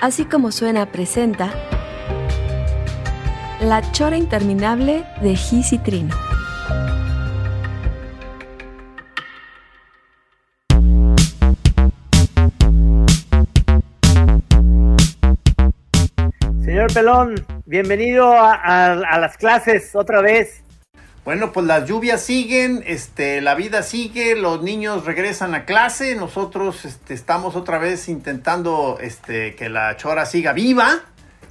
Así como suena, presenta La Chora Interminable de Gis y Trino. Señor Pelón, bienvenido a, a- a las clases otra vez. Bueno, pues las lluvias siguen, este, la vida sigue, los niños regresan a clase, nosotros este, estamos otra vez intentando este, que la chora siga viva.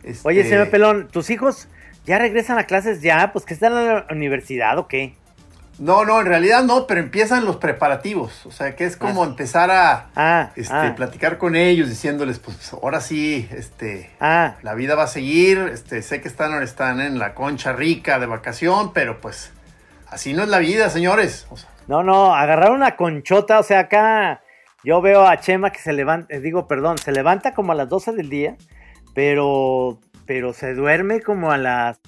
Este, Oye, señor Pelón, ¿tus hijos ya regresan a clases ya? Pues que están en la universidad o qué? No, no, en realidad no, pero empiezan los preparativos, o sea, que es como Ah. empezar a Ah, este, ah, platicar con ellos, diciéndoles, pues ahora sí, este, ah, la vida va a seguir, este, sé que están, están en la concha rica de vacación, pero pues así no es la vida, señores. O sea, no, no, agarraron una conchota, o sea, acá yo veo a Chema que se levanta, eh, digo, perdón, se levanta como a las 12 del día, pero, pero se duerme como a las,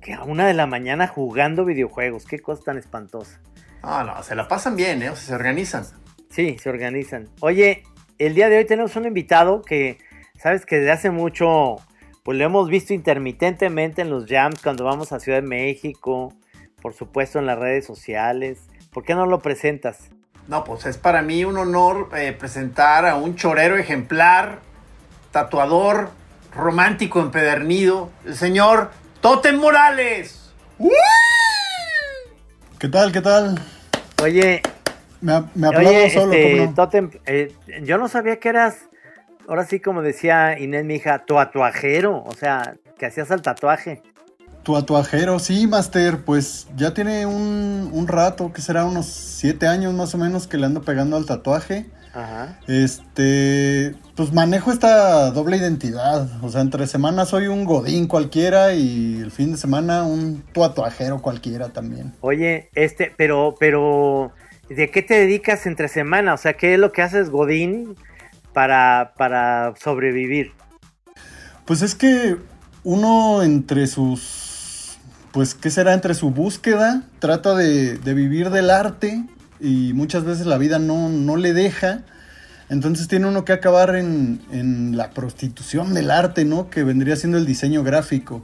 que a una de la mañana jugando videojuegos, qué cosa tan espantosa. no, no, se la pasan bien, ¿eh? O sea, se organizan. Sí, se organizan. Oye, el día de hoy tenemos un invitado que, sabes que desde hace mucho, pues lo hemos visto intermitentemente en los jams cuando vamos a Ciudad de México, por supuesto en las redes sociales. ¿Por qué no lo presentas? No, pues es para mí un honor eh, presentar a un chorero ejemplar, tatuador, romántico empedernido, el señor Totem Morales. ¿Qué tal? ¿Qué tal? Oye, Me, me aplaudo oye, solo, este. Totem, eh, yo no sabía que eras, ahora sí como decía Inés, mi hija, tatuajero, o sea, que hacías el tatuaje. Tu tatuajero, sí, Master, pues ya tiene un, un rato, que será unos siete años más o menos que le ando pegando al tatuaje. Ajá. Este, pues manejo esta doble identidad. O sea, entre semanas soy un godín cualquiera y el fin de semana un tatuajero cualquiera también. Oye, este, pero, pero, ¿de qué te dedicas entre semana? O sea, ¿qué es lo que haces, Godín, para, para sobrevivir? Pues es que uno entre sus, pues, ¿qué será? Entre su búsqueda, trata de, de vivir del arte y muchas veces la vida no, no le deja. Entonces tiene uno que acabar en, en la prostitución del arte, ¿no? Que vendría siendo el diseño gráfico.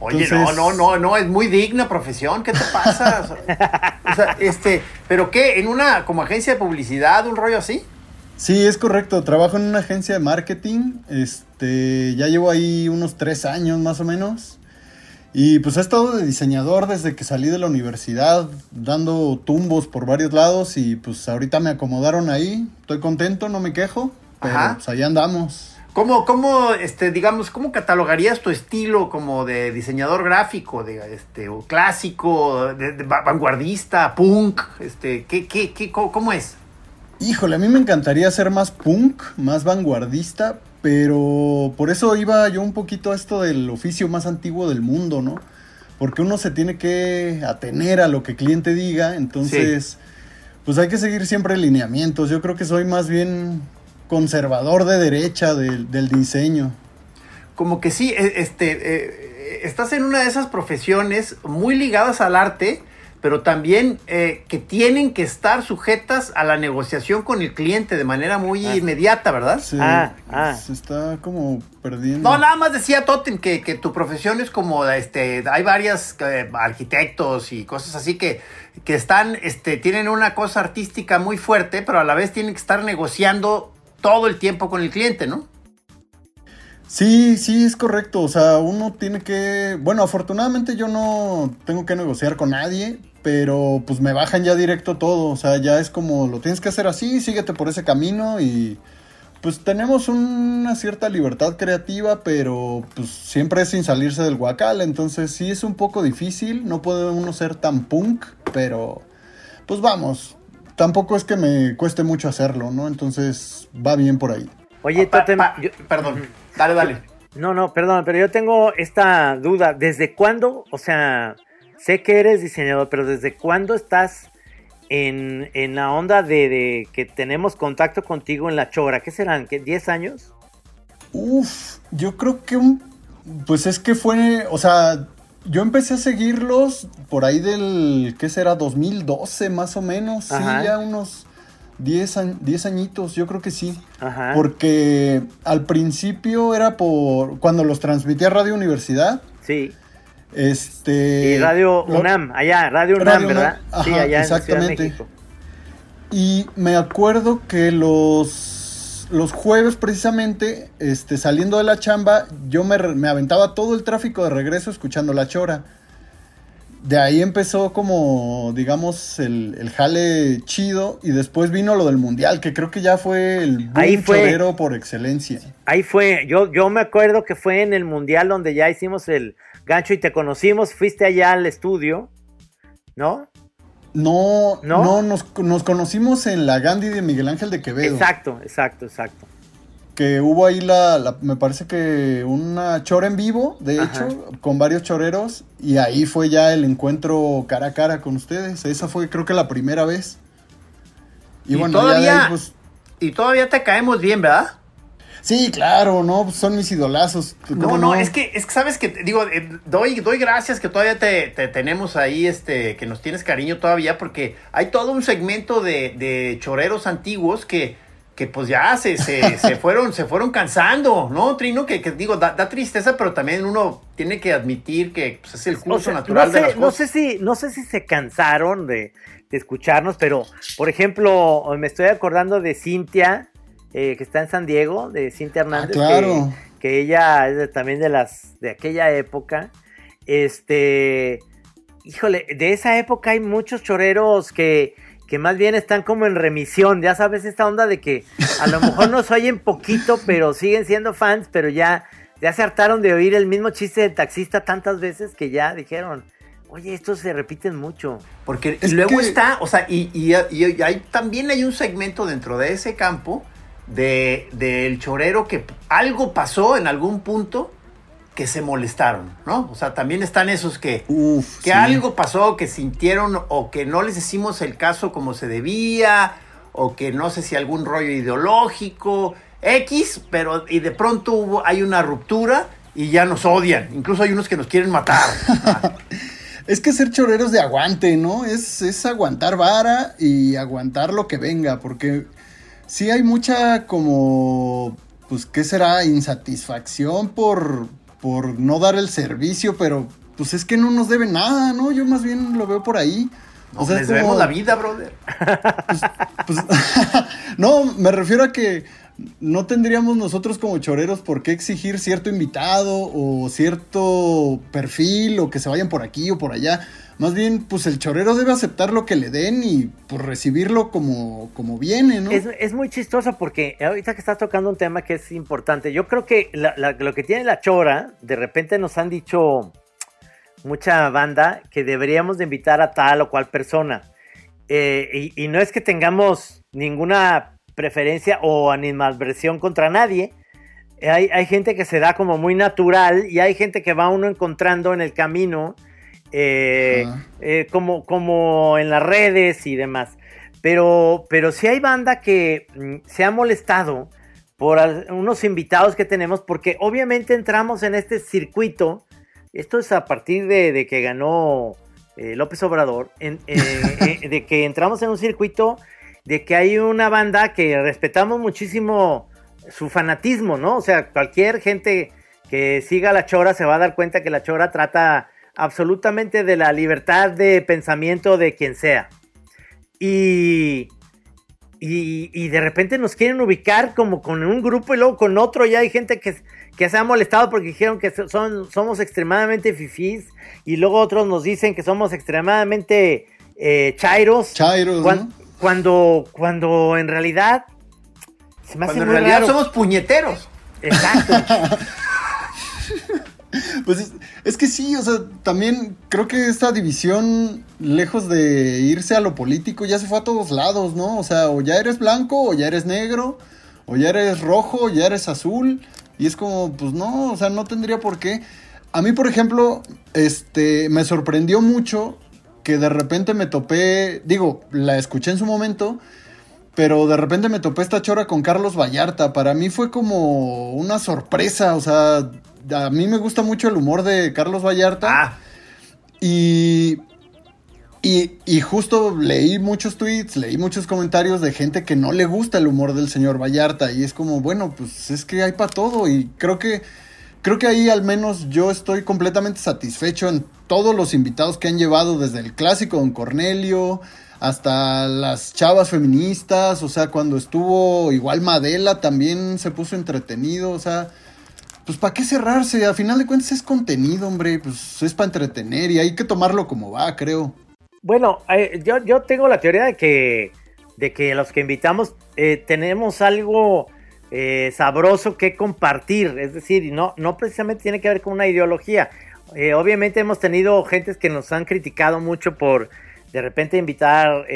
Oye, Entonces- no, no, no, no, es muy digna profesión, ¿qué te pasa? O sea, o sea, este, ¿pero qué? ¿En una como agencia de publicidad, un rollo así? Sí, es correcto. Trabajo en una agencia de marketing. Este, ya llevo ahí unos tres años más o menos. Y pues he estado de diseñador desde que salí de la universidad, dando tumbos por varios lados y pues ahorita me acomodaron ahí. Estoy contento, no me quejo, pero Ajá. pues allá andamos. ¿Cómo, cómo, este, digamos, cómo catalogarías tu estilo como de diseñador gráfico, de, este, o clásico, de, de va- vanguardista, punk, este, ¿qué, qué, qué, cómo, cómo es? Híjole, a mí me encantaría ser más punk, más vanguardista, pero por eso iba yo un poquito a esto del oficio más antiguo del mundo, ¿no? Porque uno se tiene que atener a lo que el cliente diga, entonces, pues hay que seguir siempre lineamientos. Yo creo que soy más bien conservador de derecha del, del diseño. Como que sí, e- este, eh, estás en una de esas profesiones muy ligadas al arte, pero también eh, que tienen que estar sujetas a la negociación con el cliente de manera muy inmediata, ¿verdad? Se, Ah, ah. se está como perdiendo. No, nada más decía Totem que, que tu profesión es como, este, hay varias eh, arquitectos y cosas así que, que están, este, tienen una cosa artística muy fuerte, pero a la vez tienen que estar negociando todo el tiempo con el cliente, ¿no? Sí, sí, es correcto. O sea, uno tiene que. Bueno, afortunadamente yo no tengo que negociar con nadie, pero pues me bajan ya directo todo. O sea, ya es como lo tienes que hacer así, síguete por ese camino y. Pues tenemos una cierta libertad creativa, pero pues siempre es sin salirse del guacal. Entonces sí es un poco difícil. No puede uno ser tan punk, pero. Pues vamos. tampoco es que me cueste mucho hacerlo, ¿no? Entonces va bien por ahí. Oye, Pa- Totem, pa- yo- perdón, dale, dale. No, no, perdón, pero yo tengo esta duda. ¿Desde cuándo? O sea, sé que eres diseñador, pero ¿desde cuándo estás en, en la onda de, de que tenemos contacto contigo en la chora? ¿Qué serán? ¿Qué, ¿10 años? Uf, yo creo que un... Pues es que fue, o sea, yo empecé a seguirlos por ahí del, ¿qué será? 2012 más o menos. Ajá. Sí, ya unos 10, añ- 10 añitos, yo creo que sí. Ajá. Porque al principio era por, cuando los transmitía Radio Universidad, Sí. Este... Y Radio lo- UNAM, allá, Radio UNAM, Radio ¿verdad? UNAM, sí, allá en Ciudad exactamente. México. Y me acuerdo que los, los jueves precisamente, este, saliendo de la chamba, yo me, me aventaba todo el tráfico de regreso escuchando La Chora. De ahí empezó como, digamos, el, el jale chido y después vino lo del mundial, que creo que ya fue el Ahí fue. por excelencia. Ahí fue, yo, yo me acuerdo que fue en el Mundial donde ya hicimos el gancho y te conocimos, fuiste allá al estudio, ¿no? No, ¿No? no, nos, nos conocimos en la Gandhi de Miguel Ángel de Quevedo. Exacto, exacto, exacto. que hubo ahí la, la- me parece que una chora en vivo, de Ajá. hecho, con varios choreros, y ahí fue ya el encuentro cara a cara con ustedes. Esa fue creo que la primera vez. Y, Y bueno, ya de todavía- ahí, pues. Y todavía te caemos bien, ¿verdad? Sí, claro, no, pues, son mis idolazos. No, ¿cómo no, es que, es que sabes que, digo, eh, doy, doy gracias que todavía te, te tenemos ahí, este, que nos tienes cariño todavía, porque hay todo un segmento de, de choreros antiguos que, que pues ya se, se, se fueron, se fueron cansando, ¿no, Trino? Que, que digo, da, da tristeza, pero también uno tiene que admitir que pues, es el curso O sea, natural no de sé, las no cosas. sé si, no sé si se cansaron de, de escucharnos, pero por ejemplo, me estoy acordando de Cintia, eh, que está en San Diego, de Cintia Hernández, Ah, claro. que, que ella es de- también de las de aquella época. Este, híjole, de esa época hay muchos choreros que, que más bien están como en remisión, ya sabes, esta onda de que a lo mejor nos oyen poquito, pero siguen siendo fans, pero ya, ya se hartaron de oír el mismo chiste del taxista tantas veces que ya dijeron, oye, estos se repiten mucho. Porque Es y luego que- está, o sea, y, y- y hay, también hay un segmento dentro de ese campo de del chorero que algo pasó en algún punto que se molestaron, ¿no? O sea, también están esos que, Uf, que sí. algo pasó, que sintieron o que no les hicimos el caso como se debía, o que no sé si algún rollo ideológico, X, pero y de pronto hubo, hay una ruptura y ya nos odian. Incluso hay unos que nos quieren matar. Es que ser choreros de aguante, ¿no? Es, es aguantar vara y aguantar lo que venga, porque sí hay mucha como, pues, ¿qué será? Insatisfacción por, por no dar el servicio, pero pues es que no nos deben nada, ¿no? Yo más bien lo veo por ahí. Nos es les como- vemos la vida, brother. pues, no, me refiero a que no tendríamos nosotros como choreros por qué exigir cierto invitado o cierto perfil o que se vayan por aquí o por allá. Más bien, pues el chorero debe aceptar lo que le den y pues recibirlo como, como viene, ¿no? Es, es muy chistoso porque ahorita que estás tocando un tema que es importante, yo creo que lo que tiene la chora, de repente nos han dicho mucha banda que deberíamos de invitar a tal o cual persona. Eh, y no es que tengamos ninguna preferencia o animadversión contra nadie. Hay, hay gente que se da como muy natural y hay gente que va uno encontrando en el camino, eh, eh, como, como en las redes y demás. Pero, pero sí hay banda que mm, se ha molestado por unos invitados que tenemos, porque obviamente entramos en este circuito. Esto es a partir de, de que ganó eh, López Obrador, en- de que entramos en un circuito de que hay una banda que respetamos muchísimo su fanatismo, ¿no? O sea, cualquier gente que siga la chora se va a dar cuenta que la chora trata absolutamente de la libertad de pensamiento de quien sea. Y, y, y de repente nos quieren ubicar como con un grupo y luego con otro. Ya hay gente que, que se ha molestado porque dijeron que so- son, somos extremadamente fifís. Y luego otros nos dicen que somos extremadamente eh, chairos. Chairos, ¿no? Cuando, cuando en realidad se me hace Cuando en realidad raro. somos puñeteros. Exacto. Pues es, que sí, o sea, también creo que esta división, lejos de irse a lo político, ya se fue a todos lados, ¿no? O sea, o ya eres blanco, o ya eres negro, o ya eres rojo, o ya eres azul. Y es como, pues no, o sea, no tendría por qué. A mí, por ejemplo, este, me sorprendió mucho que de repente me topé, digo, la escuché en su momento, pero de repente me topé esta chora con Carlos Vallarta. Para mí fue como una sorpresa, o sea, a mí me gusta mucho el humor de Carlos Vallarta. Ah. Y, y, justo leí muchos tweets, leí muchos comentarios de gente que no le gusta el humor del señor Vallarta. Y es como, bueno, pues es que hay para todo. Y creo que, creo que ahí al menos yo estoy completamente satisfecho en todos los invitados que han llevado, desde el clásico Don Cornelio hasta las chavas feministas. O sea, cuando estuvo igual Madela también se puso entretenido. O sea pues ¿para qué cerrarse? A final de cuentas es contenido, hombre, pues es para entretener y hay que tomarlo como va, creo. Bueno, eh, yo, yo tengo la teoría de que, de que los que invitamos eh, tenemos algo eh, sabroso que compartir, es decir, no, no precisamente tiene que ver con una ideología. obviamente hemos tenido gentes que nos han criticado mucho por de repente invitar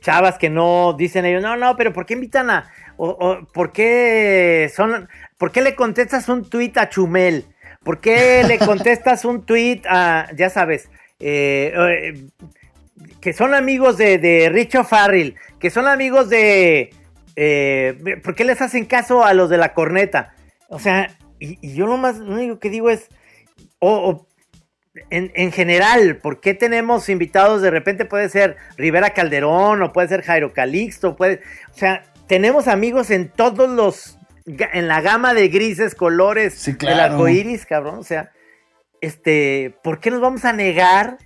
chavas que no dicen ellos, no, no, pero ¿por qué invitan a, o, ¿por qué son, ¿Por qué le contestas un tweet a Chumel? ¿Por qué le contestas un tweet a, ya sabes, eh, eh, que son amigos de, de Richo Farrell, que son amigos de... Eh, ¿Por qué les hacen caso a los de la corneta? O sea, y, yo lo más, lo único que digo es, o, en, en, general, ¿por qué tenemos invitados? De repente puede ser Rivera Calderón, o puede ser Jairo Calixto, puede, o sea, tenemos amigos en todos los en la gama de grises, colores del arco iris, cabrón. O sea, este, ¿por qué nos vamos a negar?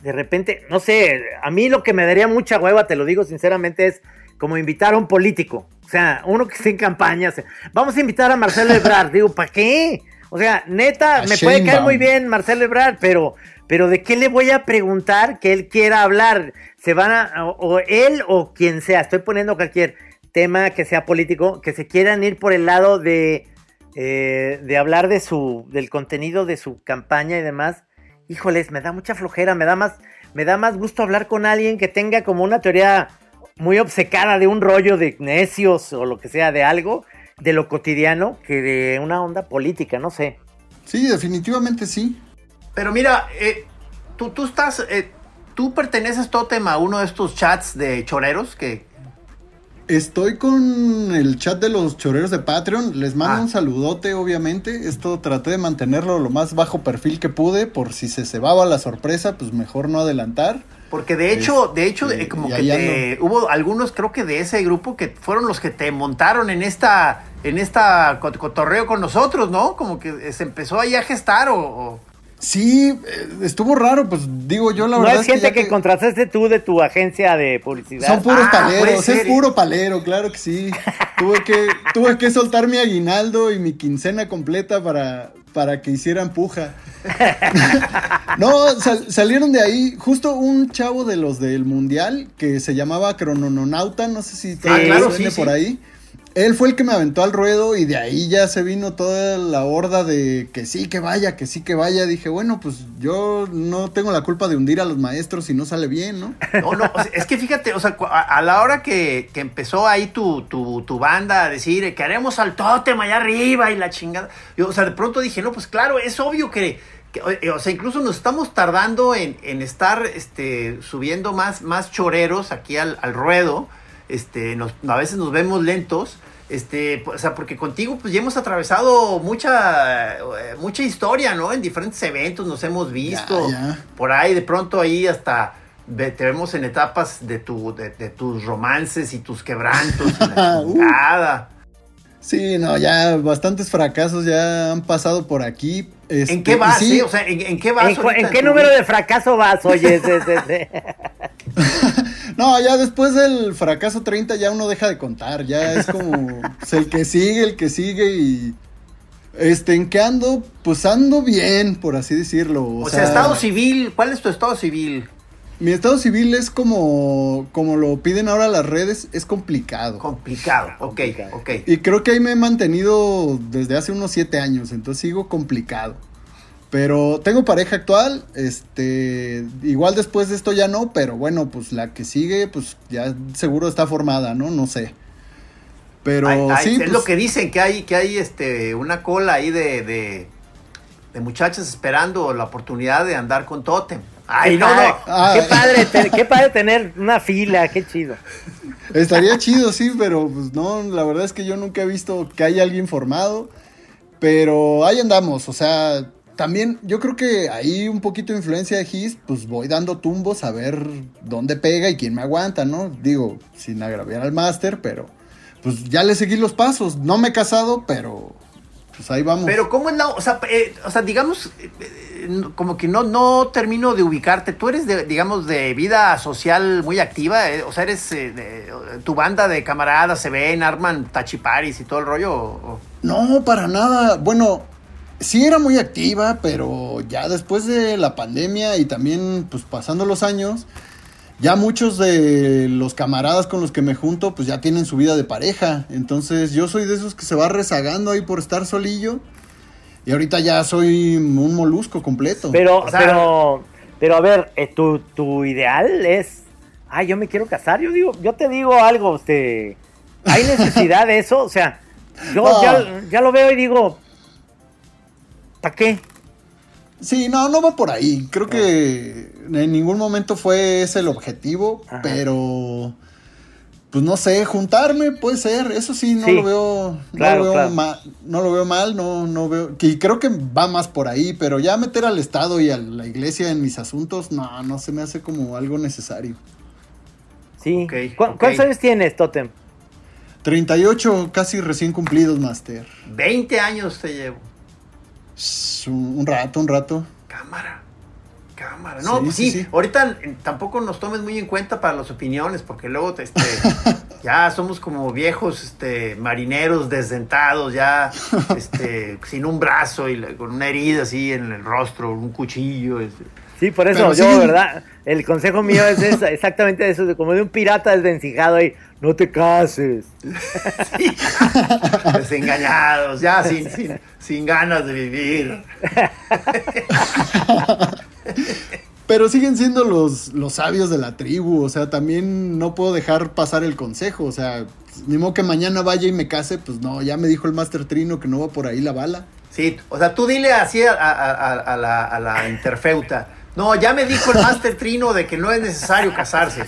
De repente, no sé, a mí lo que me daría mucha hueva, te lo digo sinceramente, es como invitar a un político. O sea, uno que esté en campaña. vamos a invitar a Marcelo Ebrard. Digo, ¿para qué? O sea, neta, me puede caer muy bien Marcelo Ebrard, pero, pero ¿de qué le voy a preguntar que él quiera hablar? Se van a, o él o quien sea, estoy poniendo cualquier tema que sea político, que se quieran ir por el lado de, eh, de hablar de su, del contenido de su campaña y demás, híjoles, me da mucha flojera, me da más, me da más gusto hablar con alguien que tenga como una teoría muy obcecada de un rollo de necios o lo que sea, de algo, de lo cotidiano, que de una onda política, no sé. Sí, definitivamente sí. Pero mira, eh, tú, tú estás, eh, tú perteneces, Totem, a uno de estos chats de choreros que, Estoy con el chat de los choreros de Patreon. Les mando ah. un saludote, obviamente. Esto traté de mantenerlo lo más bajo perfil que pude. Por si se cebaba la sorpresa, pues mejor no adelantar. Porque de hecho, de hecho, este, como que hubo algunos, creo que de ese grupo que fueron los que te montaron en esta, en esta cotorreo con nosotros, ¿no? Como que se empezó ahí a gestar o... Sí, eh, estuvo raro, pues digo yo la verdad. No es gente que, contrataste tú de tu agencia de publicidad. Son puros ah, paleros, es puro palero, claro que sí. tuve que, tuve que soltar mi aguinaldo y mi quincena completa para, para que hicieran puja. no, salieron de ahí justo un chavo de los del mundial que se llamaba Crononauta, no sé si todavía ah, por ahí. Él fue el que me aventó al ruedo y de ahí ya se vino toda la horda de que sí, que vaya, que sí, que vaya. Dije, bueno, pues yo no tengo la culpa de hundir a los maestros si no sale bien, ¿no? No, no, es que fíjate, o sea, a, la hora que, empezó ahí tu, tu, banda a decir que haremos al tótem allá arriba y la chingada, yo, o sea, de pronto dije, no, pues claro, es obvio que, o sea, incluso nos estamos tardando en, estar este, subiendo más, más choreros aquí al, al ruedo este, a veces nos vemos lentos, este, o sea, porque contigo pues ya hemos atravesado mucha, eh, mucha historia, ¿no? En diferentes eventos nos hemos visto, por ahí de pronto ahí hasta te vemos en etapas de, tu, de, tus romances y tus quebrantos, uh. Sí, no, ya bastantes fracasos ya han pasado por aquí. ¿En qué este, vas? Sí? O sea, ¿en, qué vas? ¿En, qué número de fracaso vas, oye? No, ya después del fracaso 30 ya uno deja de contar, ya es como pues, el que sigue, el que sigue y... Este, ¿en qué ando? Pues ando bien, por así decirlo. O, sea, estado civil, ¿cuál es tu estado civil? Mi estado civil es como, como lo piden ahora las redes, es complicado. Complicado, ok, ok. Y creo que ahí me he mantenido desde hace unos siete años, entonces sigo complicado. Pero tengo pareja actual, este, igual después de esto ya no, pero bueno, pues la que sigue, pues ya seguro está formada, ¿no? No sé. Pero Ay, ay, sí, es pues, lo que dicen, que hay, que hay este, una cola ahí de, de, de muchachas esperando la oportunidad de andar con Totem. Ay, no, no. Ah. Qué padre, te- qué padre tener una fila, qué chido. Estaría chido, sí, pero pues no, la verdad es que yo nunca he visto que haya alguien formado. Pero ahí andamos, o sea, también yo creo que ahí un poquito de influencia de His, pues voy dando tumbos a ver dónde pega y quién me aguanta, ¿no? Digo, sin agraviar al máster, pero pues ya le seguí los pasos. No me he casado, pero pues ahí vamos. Pero ¿cómo es la, o sea, eh, o sea digamos, eh, eh, como que no, no termino de ubicarte. Tú eres, de, digamos, de vida social muy activa, eh, o sea, eres, de- tu banda de camaradas se ven, arman tachiparis y todo el rollo. o- o- No, para nada. Bueno, sí era muy activa, pero ya después de la pandemia y también pues pasando los años, ya muchos de los camaradas con los que me junto pues ya tienen su vida de pareja. Entonces yo soy de esos que se va rezagando ahí por estar solillo. Y ahorita ya soy un molusco completo. Pero, O sea- pero, pero a ver, eh, tu, tu ideal es, ay, yo me quiero casar. Yo digo, yo te digo algo, este, hay necesidad de eso, o sea, yo No. ya, ya lo veo y digo, ¿para qué? Sí, no, no va por ahí. Creo que en ningún momento fue ese el objetivo, Ajá. pero pues no sé, juntarme puede ser, eso sí, no Sí, lo veo, claro, no lo veo claro. ma- no lo veo mal, no, no veo, y creo que va más por ahí, pero ya meter al Estado y a la iglesia en mis asuntos, no, no se me hace como algo necesario. Sí. Ok, ¿Cu- ok. ¿Cuántos años tienes, Totem? 38 casi recién cumplidos, Master. 20 años te llevo. Un, rato, un rato. Cámara. Cámara. No, Sí, pues sí, ahorita eh, tampoco nos tomes muy en cuenta para las opiniones, porque luego este, ya somos como viejos este, marineros desdentados, ya este, sin un brazo y la- con una herida así en el rostro, un cuchillo. este. Sí, por eso Pero yo, sí. ¿verdad? El consejo mío es esa- exactamente eso, de como de un pirata desvencijado ahí, no te cases. Desengañados, ya sin, sin, sin ganas de vivir. Pero siguen siendo los, los sabios de la tribu, o sea, también no puedo dejar pasar el consejo, o sea, ni modo que mañana vaya y me case, pues no, ya me dijo el Master Trino que no va por ahí la bala. Sí, o sea, tú dile así a, a- a- a la, a la interfeuta. No, ya me dijo el Master Trino de que no es necesario casarse.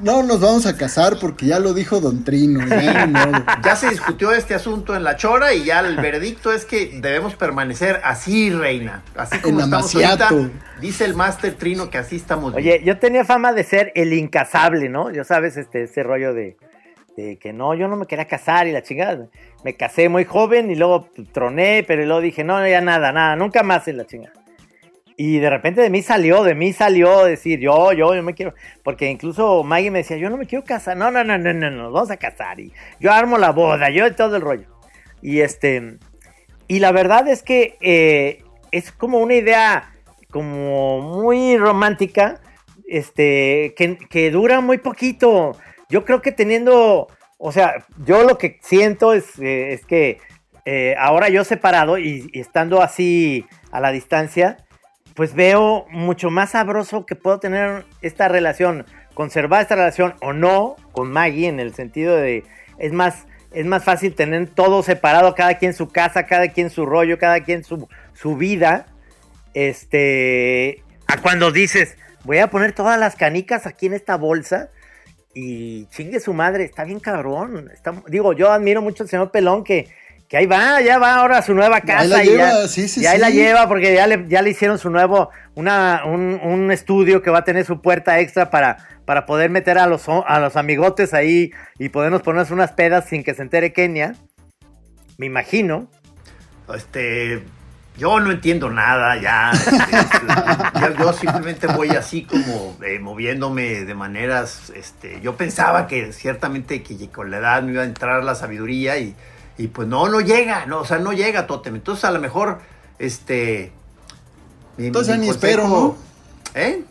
No nos vamos a casar porque ya lo dijo Don Trino, ya modo. Ya se discutió este asunto en la chora y ya el veredicto es que debemos permanecer así, reina. Así como En estamos ahorita. Dice el Master Trino que así estamos bien. Oye, yo tenía fama de ser el incasable, ¿no? Yo sabes, este, ese rollo de, de que no, yo no me quería casar y la chingada. Me casé muy joven y luego troné, pero luego dije, no, ya nada, nada, nunca más en la chingada. Y de repente de mí salió, de mí salió decir, yo, yo, yo me quiero, porque incluso Maggie me decía, yo no me quiero casar, no, no, no, no, no, no, vamos a casar y yo armo la boda, yo todo el rollo. Y este, y la verdad es que eh, es como una idea como muy romántica, este, que, que dura muy poquito. Yo creo que teniendo, o sea, yo lo que siento es, eh, es que eh, ahora yo separado y, y estando así a la distancia, pues veo mucho más sabroso que puedo tener esta relación, conservar esta relación o no con Maggie en el sentido de, es más, es más fácil tener todo separado, cada quien su casa, cada quien su rollo, cada quien su, su vida, este, a cuando dices, voy a poner todas las canicas aquí en esta bolsa y chingue su madre, está bien cabrón. Digo, yo admiro mucho al señor Pelón que, que ahí va, ya va ahora a su nueva casa. Ahí la y ya- lleva, sí, sí, y ahí la lleva porque ya le, ya le hicieron su nuevo, una, un, un estudio que va a tener su puerta extra para, para poder meter a los, a los amigotes ahí y podernos ponernos unas pedas sin que se entere Kenia. Me imagino. Este, yo no entiendo nada ya. este, yo, yo simplemente voy así como eh, moviéndome de maneras. Este, yo pensaba que ciertamente que con la edad me iba a entrar la sabiduría y, y pues no, no llega, no, o sea, no llega Totem. Entonces a lo mejor, este. mi- Entonces mi ya ni espero, consejo- ¿Eh?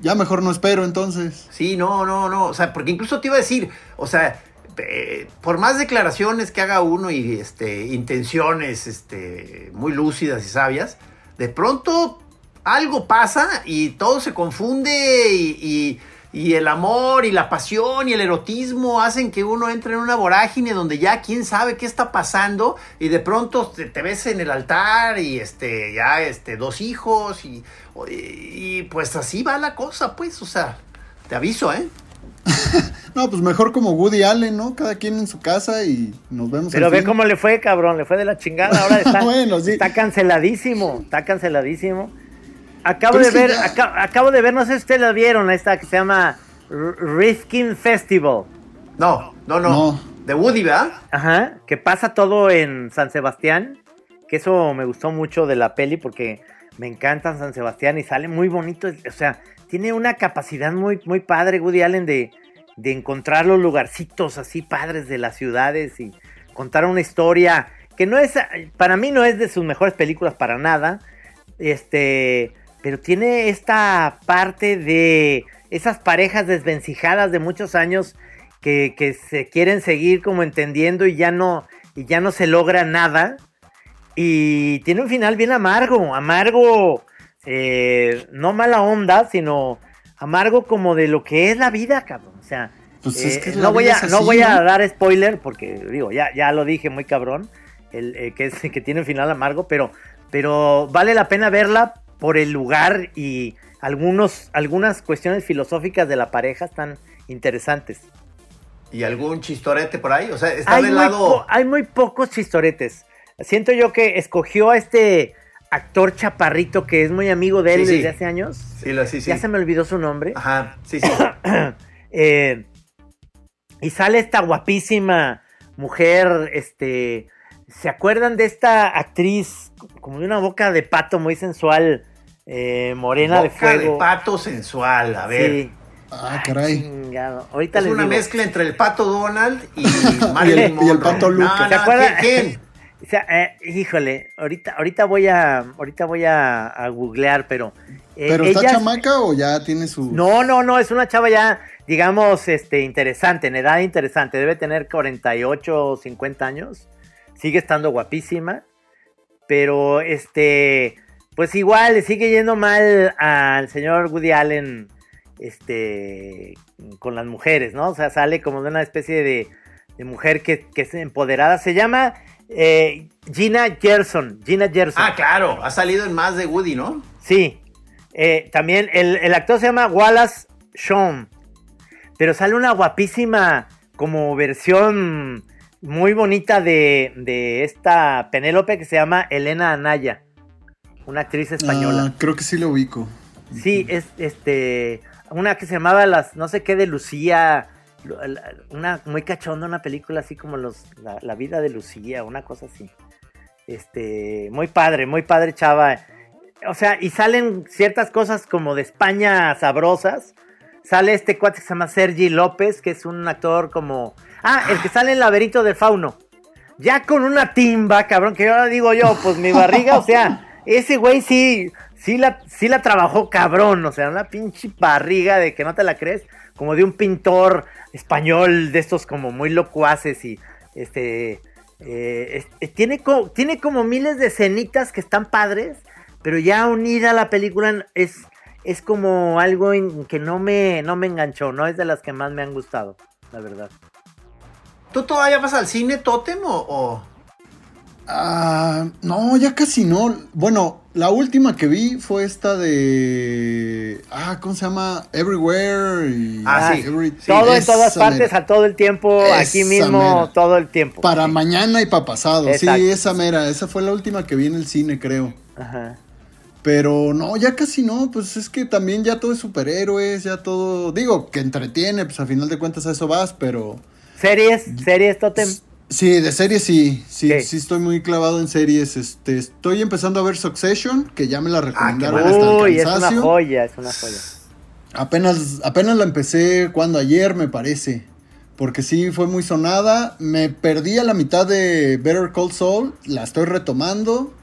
ya mejor no espero entonces. Sí, no, no, no. O sea, porque incluso te iba a decir, o sea, eh, por más declaraciones que haga uno y este, intenciones este, muy lúcidas y sabias, de pronto algo pasa y todo se confunde y, y, el amor y la pasión y el erotismo hacen que uno entre en una vorágine donde ya quién sabe qué está pasando y de pronto te, ves en el altar y este, ya este, dos hijos y, y pues así va la cosa, pues, o sea, te aviso, ¿eh? no, pues mejor como Woody Allen, ¿no? Cada quien en su casa y nos vemos. Pero ve cómo le fue, cabrón, le fue de la chingada. Ahora está, está canceladísimo, está canceladísimo. Acabo de ver, acabo de ver, no sé si ustedes la vieron, esta que se llama Risking Festival. No, no, no, De Woody, ¿verdad? Ajá, que pasa todo en San Sebastián. Que eso me gustó mucho de la peli porque me encanta San Sebastián y sale muy bonito. O sea, tiene una capacidad muy, muy padre Woody Allen de, de encontrar los lugarcitos así padres de las ciudades y contar una historia que no es, para mí no es de sus mejores películas para nada, este, pero tiene esta parte de esas parejas desvencijadas de muchos años que, que se quieren seguir como entendiendo y ya no, y ya no se logra nada. Y tiene un final bien amargo, amargo eh, no mala onda, sino amargo como de lo que es la vida, cabrón. O sea, pues eh, no, voy a, no voy a dar spoiler porque, digo, ya, ya lo dije muy cabrón, el, eh, que, es, que tiene un final amargo, pero, pero vale la pena verla por el lugar y algunos, algunas cuestiones filosóficas de la pareja están interesantes. ¿Y algún chistorete por ahí? O sea, está del lado... hay muy pocos chistoretes. Siento yo que escogió a este actor chaparrito que es muy amigo de él desde hace años. Sí, lo, sí, sí. Ya se me olvidó su nombre. Ajá, sí, sí. Eh, y sale esta guapísima mujer, este... ¿Se acuerdan de esta actriz como de una boca de pato muy sensual, eh, morena de fuego? de pato sensual, a ver. Sí. Ah, caray. Ahorita es una mezcla entre el pato Donald y, y, el, pato Lucas. ¿Se acuerdan? ¿Quién? O sea, eh, híjole, ahorita, ahorita voy a, ahorita voy a, googlear, pero. Eh, ¿Pero está chamaca o ya tiene su.? No, no, no, es una chava ya, digamos, este, interesante, en edad interesante. Debe tener 48 o 50 años. Sigue estando guapísima. Pero este. Pues igual le sigue yendo mal al señor Woody Allen. Este. Con las mujeres, ¿no? O sea, sale como de una especie de, de mujer que, que es empoderada. Se llama eh, Gina Gerson. Gina Gerson. Ah, claro, ha salido en más de Woody, ¿no? Sí. Eh, también el, actor se llama Wallace Shawn. Pero sale una guapísima como versión muy bonita de, de esta Penélope que se llama Elena Anaya. Una actriz española. Ah, creo que sí lo ubico. Sí, es este. Una que se llamaba las. no sé qué de Lucía una muy cachonda, una película así como los, la, vida de Lucía, una cosa así. Este, muy padre, muy padre, chava. O sea, y salen ciertas cosas como de España sabrosas. Sale este cuate que se llama Sergi López, que es un actor como. Ah, el que sale en Laberinto del Fauno. Ya con una timba, cabrón, que ahora digo yo, pues mi barriga, o sea, ese güey sí, sí la, sí la trabajó cabrón, o sea, una pinche barriga de que no te la crees, como de un pintor español de estos como muy locuaces y este eh, eh, tiene, como, tiene como miles de escenitas que están padres, pero ya unida a la película es, es como algo en que no me, no me enganchó, no es de las que más me han gustado, la verdad. ¿Tú todavía vas al cine, Totem, o... Ah, no, ya casi no. Bueno, la última que vi fue esta de. Ah, ¿cómo se llama? Everywhere. ah, sí. todo en todas partes, a todo el tiempo, aquí mismo, todo el tiempo. Para mañana y para pasado. Sí, esa mera. Esa fue la última que vi en el cine, creo. Ajá. Pero no, ya casi no. Pues es que también ya todo es superhéroes, ya todo. Digo, que entretiene, pues a final de cuentas a eso vas, pero. ¿Series? ¿Series, Totem? Sí, de series sí. sí. Sí, estoy muy clavado en series. Este, estoy empezando a ver Succession, que ya me la ah, recomendaron Uy, es una joya, es una joya. Apenas, apenas la empecé cuando ayer, me parece. Porque sí, fue muy sonada. Me perdí a la mitad de Better Call Saul. La estoy retomando.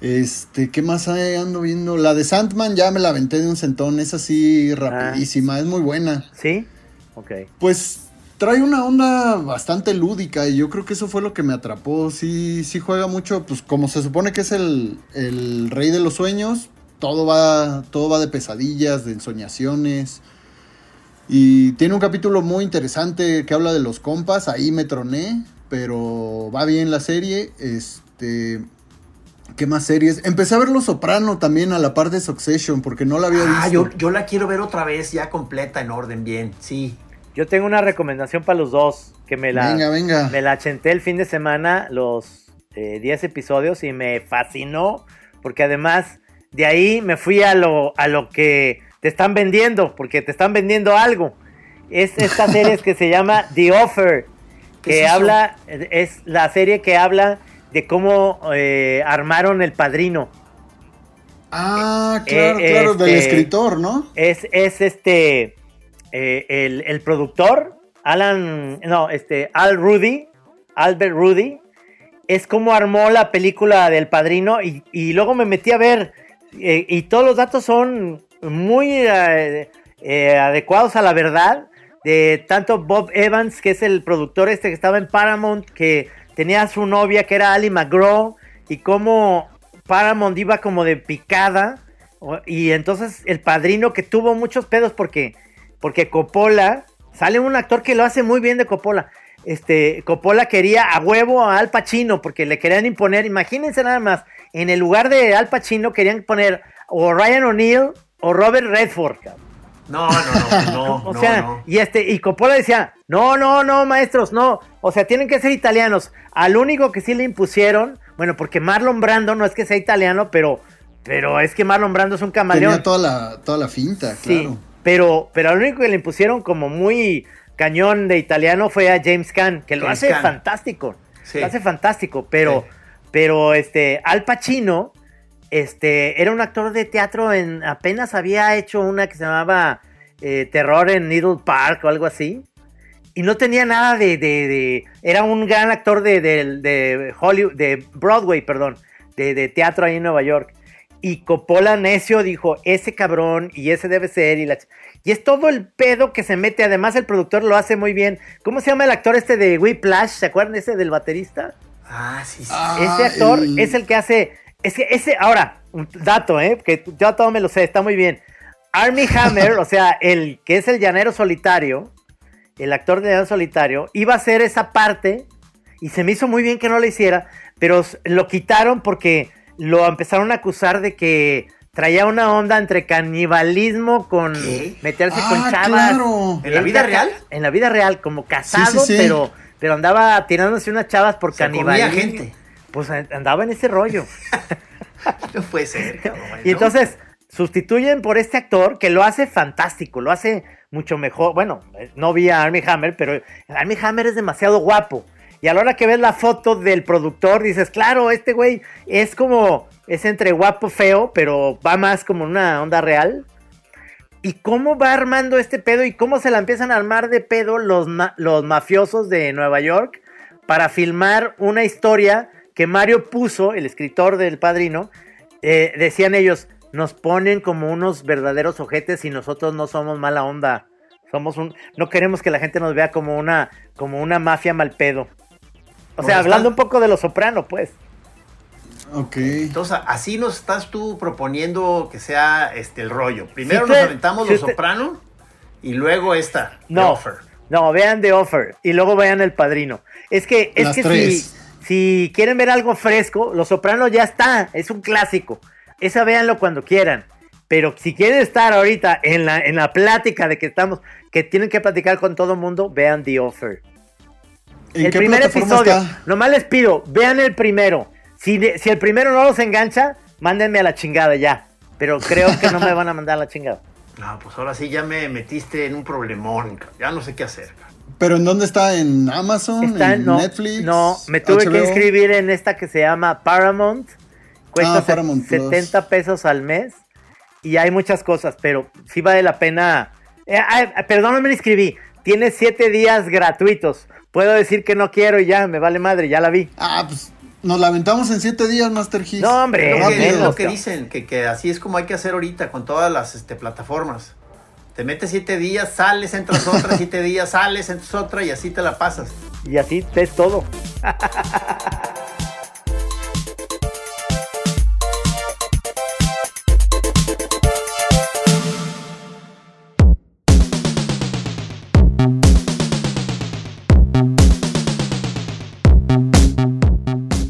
Este, ¿qué más hay? ando viendo? La de Sandman ya me la aventé de un centón, es así rapidísima, es muy buena. ¿Sí? Ok. Pues trae una onda bastante lúdica y yo creo que eso fue lo que me atrapó. Sí, sí juega mucho, pues como se supone que es el, el rey de los sueños, todo va, todo va de pesadillas, de ensoñaciones. Y tiene un capítulo muy interesante que habla de los compas, ahí me troné, pero va bien la serie. Este, ¿Qué más series? Empecé a ver Los Soprano también a la par de Succession porque no la había visto. Ah, yo, yo la quiero ver otra vez ya completa, en orden, bien, sí. Yo tengo una recomendación para los dos, que me la, Venga, venga. me la chenté el fin de semana, los eh, 10 episodios, y me fascinó, porque además de ahí me fui a lo, a lo que te están vendiendo, porque te están vendiendo algo. Es esta serie que se llama The Offer, ¿Qué que es habla, es la serie que habla de cómo eh, armaron el padrino. Ah, claro, Eh, claro, del este- escritor, ¿no? Es, es este eh, el, productor, Alan, no, este, Al Rudy, Albert Rudy, es como armó la película del padrino y, luego me metí a ver eh, y todos los datos son muy eh, adecuados a la verdad de tanto Bob Evans, que es el productor este que estaba en Paramount, que tenía su novia que era Ali McGraw y cómo Paramount iba como de picada y entonces el padrino que tuvo muchos pedos porque porque Coppola sale un actor que lo hace muy bien de Coppola. Este Coppola quería a huevo a Al Pacino porque le querían imponer, imagínense nada más, en el lugar de Al Pacino querían poner o Ryan O'Neill o Robert Redford. No, no, no, no, O no, sea, no. y este, y Coppola decía, no, no, no, maestros, no. O sea, tienen que ser italianos. Al único que sí le impusieron, bueno, porque Marlon Brando no es que sea italiano, pero, pero es que Marlon Brando es un camaleón. Tenía toda la, toda la finta, Sí, claro. Pero, pero al único que le impusieron como muy cañón de italiano fue a James Caan, que lo James hace Caan. fantástico. Sí. Lo hace fantástico, pero, Sí. pero este, Al Pacino, este, era un actor de teatro en, apenas había hecho una que se llamaba eh, Terror en Needle Park o algo así. Y no tenía nada de, de- de- era un gran actor de, de- Hollywood, de Broadway, perdón, de teatro ahí en Nueva York. Y Coppola necio dijo, ese cabrón y ese debe ser. Y, la y es todo el pedo que se mete. Además, el productor lo hace muy bien. ¿Cómo se llama el actor este de Whiplash? ¿Se acuerdan ese del baterista? Ah, sí, sí. Ah, ese actor el- es el que hace. Es que ese, ahora, un dato, ¿eh? Que yo todo me lo sé, está muy bien. Army Hammer, o sea, el que es el llanero solitario, el actor de llanero solitario, iba a hacer esa parte y se me hizo muy bien que no lo hiciera, pero lo quitaron porque lo empezaron a acusar de que traía una onda entre canibalismo con ¿Qué? meterse Ah, con chavas. claro. ¿En la vida real? En la vida real, como casado, sí, sí. pero pero andaba tirándose unas chavas por canibalismo. gente. Pues an- andaba en ese rollo. No puede ser, cabrón. Y entonces sustituyen por este actor que lo hace fantástico, lo hace mucho mejor. Bueno, eh, no vi a Armie Hammer, pero Armie Hammer es demasiado guapo. Y a la hora que ves la foto del productor, dices, claro, este güey es como, es entre guapo, feo, pero va más como una onda real. ¿Y cómo va armando este pedo y cómo se la empiezan a armar de pedo los, los mafiosos de Nueva York para filmar una historia que Mario puso, el escritor del padrino, eh, decían ellos, nos ponen como unos verdaderos ojetes y nosotros no somos mala onda. Somos un, no queremos que la gente nos vea como una, como una mafia mal pedo. O sea, está- hablando un poco de los soprano, pues. Ok. Entonces, así nos estás tú proponiendo que sea este el rollo. Primero Si nos aventamos si Los usted- Soprano y luego esta, The No, Offer. no, vean The Offer y luego vean El Padrino. Es que, es Las que si, si quieren ver algo fresco, Los Sopranos ya está, es un clásico. Esa véanlo cuando quieran. Pero si quieren estar ahorita en la, en la plática de que estamos, que tienen que platicar con todo el mundo, vean The Offer. ¿En el qué primer episodio, está? nomás les pido, vean el primero. Si, de- si el primero no los engancha, mándenme a la chingada ya. Pero creo que no me van a mandar a la chingada. No, pues ahora sí ya me metiste en un problemón. Ya no sé qué hacer. ¿Pero en dónde está? ¿En Amazon? Está- ¿En no, Netflix? No, me tuve que inscribir en esta que se llama Paramount. Cuesta Ah, Paramount se- Plus. 70 pesos al mes. Y hay muchas cosas, pero sí vale la pena. Eh, ay, perdón, no me inscribí. Tiene 7 días gratuitos. Puedo decir que no quiero y ya, me vale madre, ya la vi. Ah, pues Nos lamentamos en siete días, Master His. No, hombre, Lo que, menos, es lo que dicen, que, que así es como hay que hacer ahorita con todas las este, plataformas. Te metes siete días, sales, entras otra, siete días, sales, entras otra y así te la pasas. Y así es todo.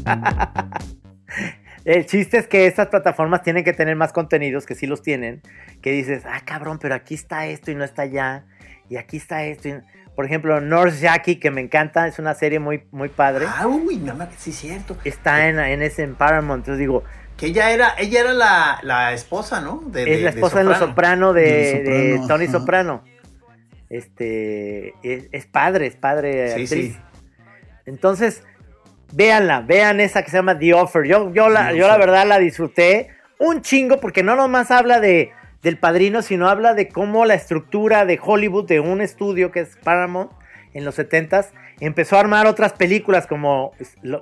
El chiste es que estas plataformas tienen que tener más contenidos, que sí los tienen, que dices, ah, cabrón, pero aquí está esto y no está allá, y aquí está esto. y- Por ejemplo, Nurse Jackie, que me encanta, es una serie muy, muy padre, Ah, uy, mamá, sí es cierto. está en, en ese en Paramount. Entonces digo, Que ella era, ella era la, la esposa, ¿no? De, es de- la esposa de, los Soprano. Soprano de, Soprano, Tony ajá. Soprano. Este, es, es padre, es padre Sí, actriz. sí. Entonces, véanla, vean esa que se llama The Offer. Yo, yo, la, yo la verdad la disfruté un chingo porque no nomás habla de, del padrino, sino habla de cómo la estructura de Hollywood, de un estudio que es Paramount en los 70s, empezó a armar otras películas como,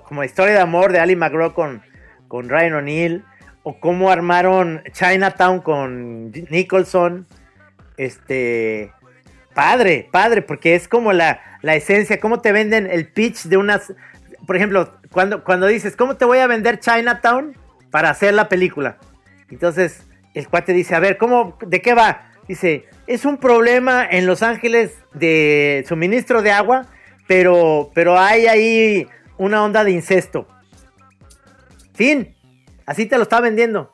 como Historia de Amor de Ali McGraw con, con Ryan O'Neill, o cómo armaron Chinatown con Nicholson. Este. Padre, padre, porque es como la, la esencia, cómo te venden el pitch de unas. Por ejemplo, cuando, cuando dices, ¿cómo te voy a vender Chinatown para hacer la película? Entonces, el cuate dice, a ver, ¿cómo, ¿de qué va? Dice, es un problema en Los Ángeles de suministro de agua, pero, pero hay ahí una onda de incesto. Fin. Así te lo está vendiendo.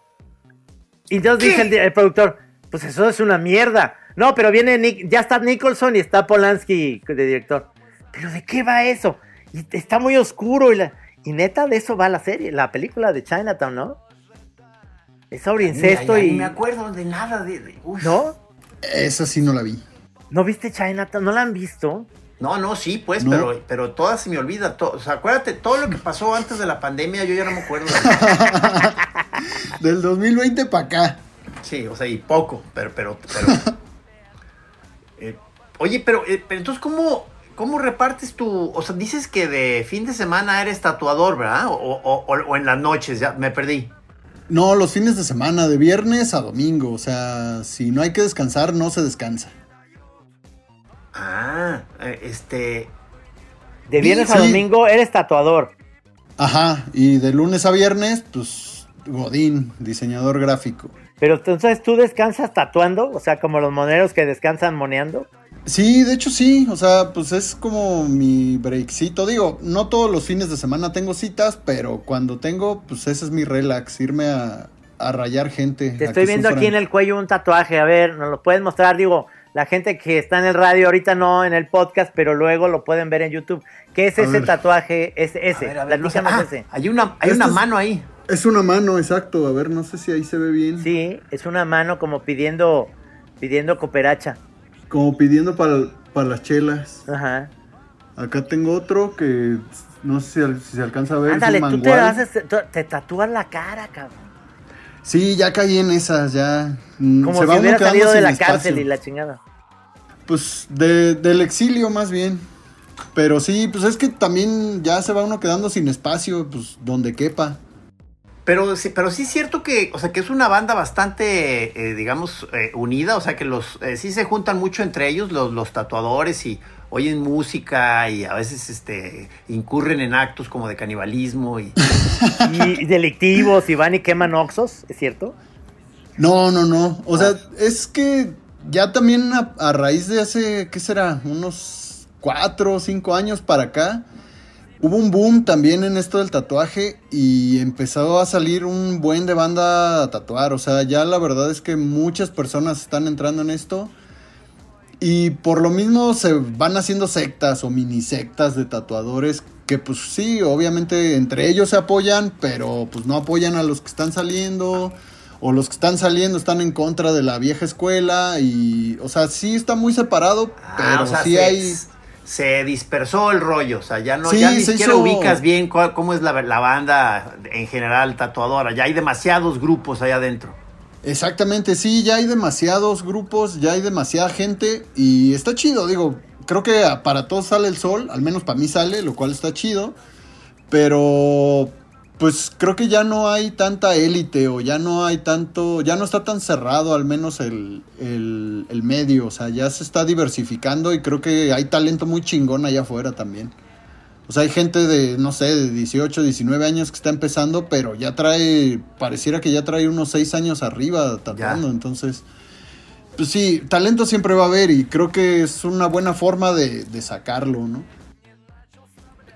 Y entonces dice el, productor, pues eso es una mierda. No, pero viene Nick, ya está Nicholson y está Polanski de director. Pero ¿de qué va eso? Y está muy oscuro y, la- y neta de eso va la serie, la película de Chinatown, ¿no? Es sobre incesto y... me acuerdo de nada de. de- uy. ¿No? Esa sí no la vi. ¿No viste Chinatown? ¿No la han visto? No, no, sí, pues, No. pero, pero todas se me olvida. to- o sea, acuérdate, todo lo que pasó antes de la pandemia, yo ya no me acuerdo. Del 2020 para acá. Sí, o sea, y poco, pero, pero, pero. Eh, oye, pero, eh, pero entonces, ¿cómo, ¿cómo repartes tu. O sea, dices que de fin de semana eres tatuador, ¿verdad? O, o- o- o en las noches, ya me perdí. No, los fines de semana, de viernes a domingo. O sea, si no hay que descansar, no se descansa. Ah, eh, este. De viernes a Sí. domingo eres tatuador. Ajá, y de lunes a viernes, pues Godín, diseñador gráfico. Pero entonces tú descansas tatuando, o sea, como los moneros que descansan moneando. Sí, de hecho sí, o sea, pues es como mi breakcito. Digo, no todos los fines de semana tengo citas, pero cuando tengo, pues ese es mi relax, irme a, a rayar gente. Te estoy viendo aquí en el cuello un tatuaje, a ver, nos lo puedes mostrar, digo, la gente que está en el radio ahorita no en el podcast, pero luego lo pueden ver en YouTube. ¿Qué es A ese ver. tatuaje? Es A ese, ver, a ver, no sé. platícanos Ah, ese. hay una, hay Este una es- mano ahí. Es una mano, exacto. A ver, no sé si ahí se ve bien. Sí, es una mano como pidiendo, pidiendo cooperacha. Como pidiendo para las chelas. Ajá. Acá tengo otro que no sé si, se alcanza a ver. es un Ándale, tú te haces, te, te tatúas la cara, cabrón. Sí, ya caí en esas, ya. Mm, Como se si va hubiera salido de la espacio. cárcel y la chingada. Pues de- del exilio más bien. Pero sí, pues es que también ya se va uno quedando sin espacio, pues donde quepa. Pero sí, pero sí es cierto que, o sea, que es una banda bastante, eh, digamos, eh, unida, o sea, que los, eh, sí se juntan mucho entre ellos los, los tatuadores y oyen música y a veces, este, incurren en actos como de canibalismo y... Y, y delictivos y van y queman oxos, ¿es cierto? No, no, no. O sea, es que ya también a, a raíz de hace, ¿qué será? Unos cuatro o cinco años para acá, hubo un boom también en esto del tatuaje y empezó a salir un buen de banda a tatuar. O sea, ya la verdad es que muchas personas están entrando en esto. Y por lo mismo se van haciendo sectas o mini sectas de tatuadores que pues sí, obviamente entre ellos se apoyan, pero pues no apoyan a los que están saliendo o los que están saliendo están en contra de la vieja escuela y o sea, sí está muy separado, Ah, pero o sea, sí se, hay se dispersó el rollo, o sea, ya no, Sí, ya ni siquiera hizo- ubicas bien cuál- cómo es la, la banda en general tatuadora, ya hay demasiados grupos allá adentro. Exactamente, sí, ya hay demasiados grupos, ya hay demasiada gente y está chido, digo, creo que para todos sale el sol, al menos para mí sale, lo cual está chido, pero pues creo que ya no hay tanta élite o ya no hay tanto, ya no está tan cerrado al menos el, el, el, medio, o sea, ya se está diversificando y creo que hay talento muy chingón allá afuera también. O sea, hay gente de, no sé, de 18, 19 años que está empezando, pero ya trae, pareciera que ya trae unos 6 años arriba tatuando, entonces... Pues sí, talento siempre va a haber y creo que es una buena forma de, de sacarlo, ¿no?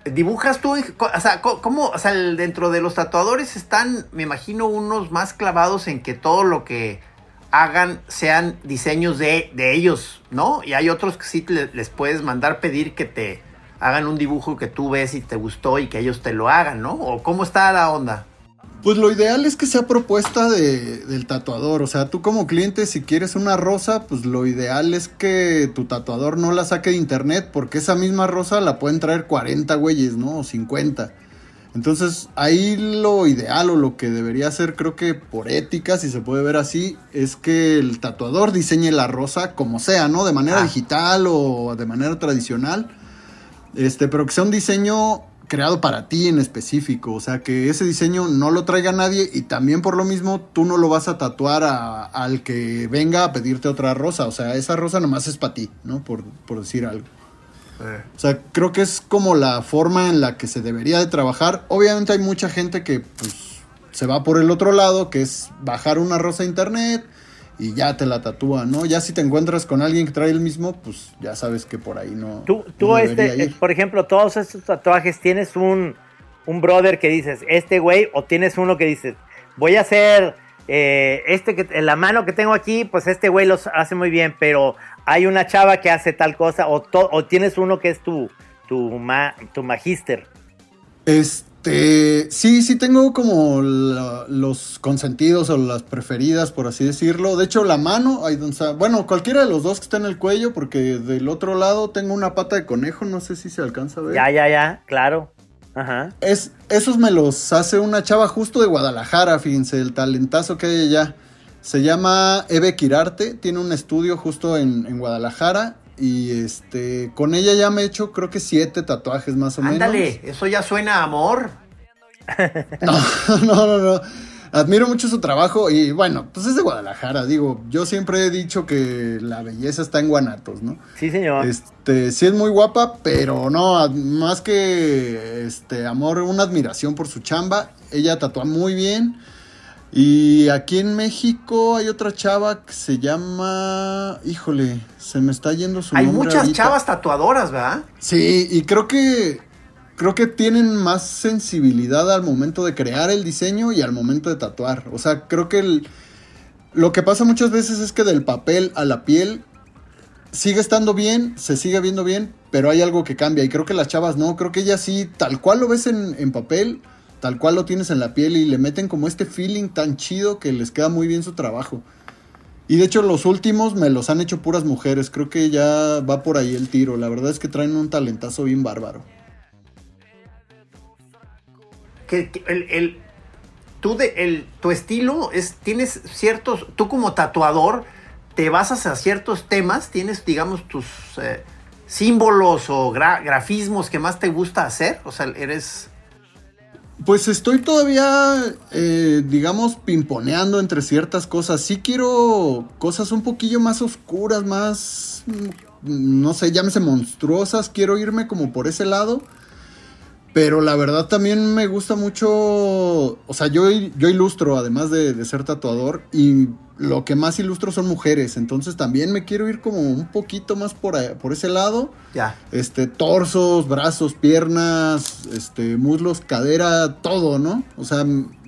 Dibujas tú, o sea, ¿cómo, o sea, dentro de los tatuadores están, me imagino, unos más clavados en que todo lo que hagan sean diseños de, ellos, ¿no? Y hay otros que sí les puedes mandar pedir que te hagan un dibujo que tú ves y te gustó y que ellos te lo hagan, ¿no? ¿O cómo está la onda? Pues lo ideal es que sea propuesta de, del tatuador. O sea, tú como cliente, si quieres una rosa, pues lo ideal es que tu tatuador no la saque de internet, porque esa misma rosa la pueden traer 40 güeyes, ¿no? O 50. Entonces, ahí lo ideal o lo que debería hacer, creo que por ética, si se puede ver así, es que el tatuador diseñe la rosa como sea, ¿no? De manera ah. digital o de manera tradicional. Este, pero que sea un diseño creado para ti en específico, o sea, que ese diseño no lo traiga nadie y también por lo mismo tú no lo vas a tatuar al que venga a pedirte otra rosa, o sea, esa rosa nomás es para ti, ¿no? Por, decir algo. Eh. O sea, creo que es como la forma en la que se debería de trabajar. Obviamente hay mucha gente que pues se va por el otro lado, que es bajar una rosa a internet, y ya te la tatúa, ¿no? Ya si te encuentras con alguien que trae el mismo, pues ya sabes que por ahí no. Tú, tú este, por ejemplo, todos estos tatuajes, tienes un, un brother que dices, este güey, o tienes uno que dices, voy a hacer eh, este que la mano que tengo aquí, pues este güey los hace muy bien, pero hay una chava que hace tal cosa, o, o tienes uno que es tu, tu, tu magíster. Este este, sí, sí tengo como los consentidos o las preferidas, por así decirlo. De hecho, la mano, bueno, cualquiera de los dos que está en el cuello, porque del otro lado tengo una pata de conejo, no sé si se alcanza a ver. Ya, ya, ya, claro. Ajá. Es, esos me los hace una chava justo de Guadalajara, fíjense, el talentazo que hay allá. Se llama Eve Quirarte, tiene un estudio justo en, en Guadalajara y este, con ella ya me he hecho creo que siete tatuajes más o menos. Ándale, eso ya suena a amor. no, no, no, no. Admiro mucho su trabajo y bueno, pues es de Guadalajara, digo, yo siempre he dicho que la belleza está en Guanatos, ¿no? Sí, señor. Este, sí es muy guapa, pero no, más que este amor, una admiración por su chamba. Ella tatúa muy bien. Y aquí en México hay otra chava que se llama. Híjole, se me está yendo su hay nombre. Hay muchas chavas tatuadoras, ¿verdad? Sí, y creo que. Creo que tienen más sensibilidad al momento de crear el diseño y al momento de tatuar. O sea, creo que lo que pasa muchas veces es que del papel a la piel sigue estando bien, se sigue viendo bien, pero hay algo que cambia. Y creo que las chavas no, creo que ellas sí, tal cual lo ves en, en papel, tal cual lo tienes en la piel y le meten como este feeling tan chido que les queda muy bien su trabajo. Y de hecho los últimos me los han hecho puras mujeres, creo que ya va por ahí el tiro, la verdad es que traen un talentazo bien bárbaro. Que, el, tú de, el, tu estilo es, tienes ciertos, tú como tatuador te basas a ciertos temas, tienes digamos tus eh, símbolos o grafismos que más te gusta hacer, o sea, eres pues estoy todavía, eh, digamos, pimponeando entre ciertas cosas. Sí quiero cosas un poquillo más oscuras, más, mm, no sé, llámese monstruosas. Quiero irme como por ese lado. Pero la verdad también me gusta mucho, o sea, yo, yo ilustro además de, de ser tatuador y lo que más ilustro son mujeres, entonces también me quiero ir como un poquito más por, por ese lado. Ya. Este, torsos, brazos, piernas, este, muslos, cadera, todo, ¿no? O sea,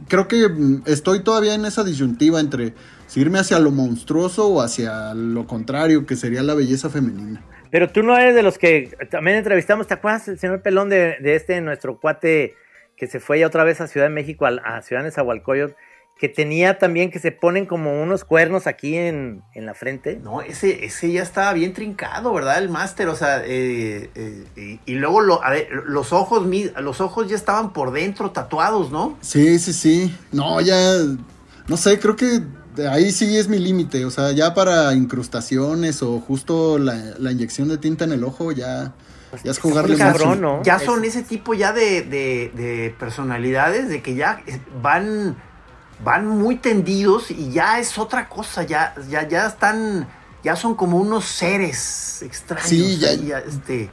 creo que estoy todavía en esa disyuntiva entre seguirme hacia lo monstruoso o hacia lo contrario, que sería la belleza femenina. Pero tú no eres de los que también entrevistamos, ¿te acuerdas el señor Pelón de, de este, nuestro cuate que se fue ya otra vez a Ciudad de México, a, a Ciudad de Zahualcoyot? que tenía también que se ponen como unos cuernos aquí en, la frente. No, ese, ese ya estaba bien trincado, ¿verdad? El máster, o sea, eh, eh, y, luego lo, los ojos, los ojos ya estaban por dentro tatuados, ¿no? Sí, sí, sí. No, ya, no sé, creo que ahí sí es mi límite, o sea, ya para incrustaciones o justo la, la inyección de tinta en el ojo ya ya es jugarle más. cabrón, ¿no? Ya Es- son ese tipo ya de, de- de personalidades de que ya van, van muy tendidos y ya es otra cosa, ya, ya, ya están, ya son como unos seres extraños. Sí, ya- ahí, este,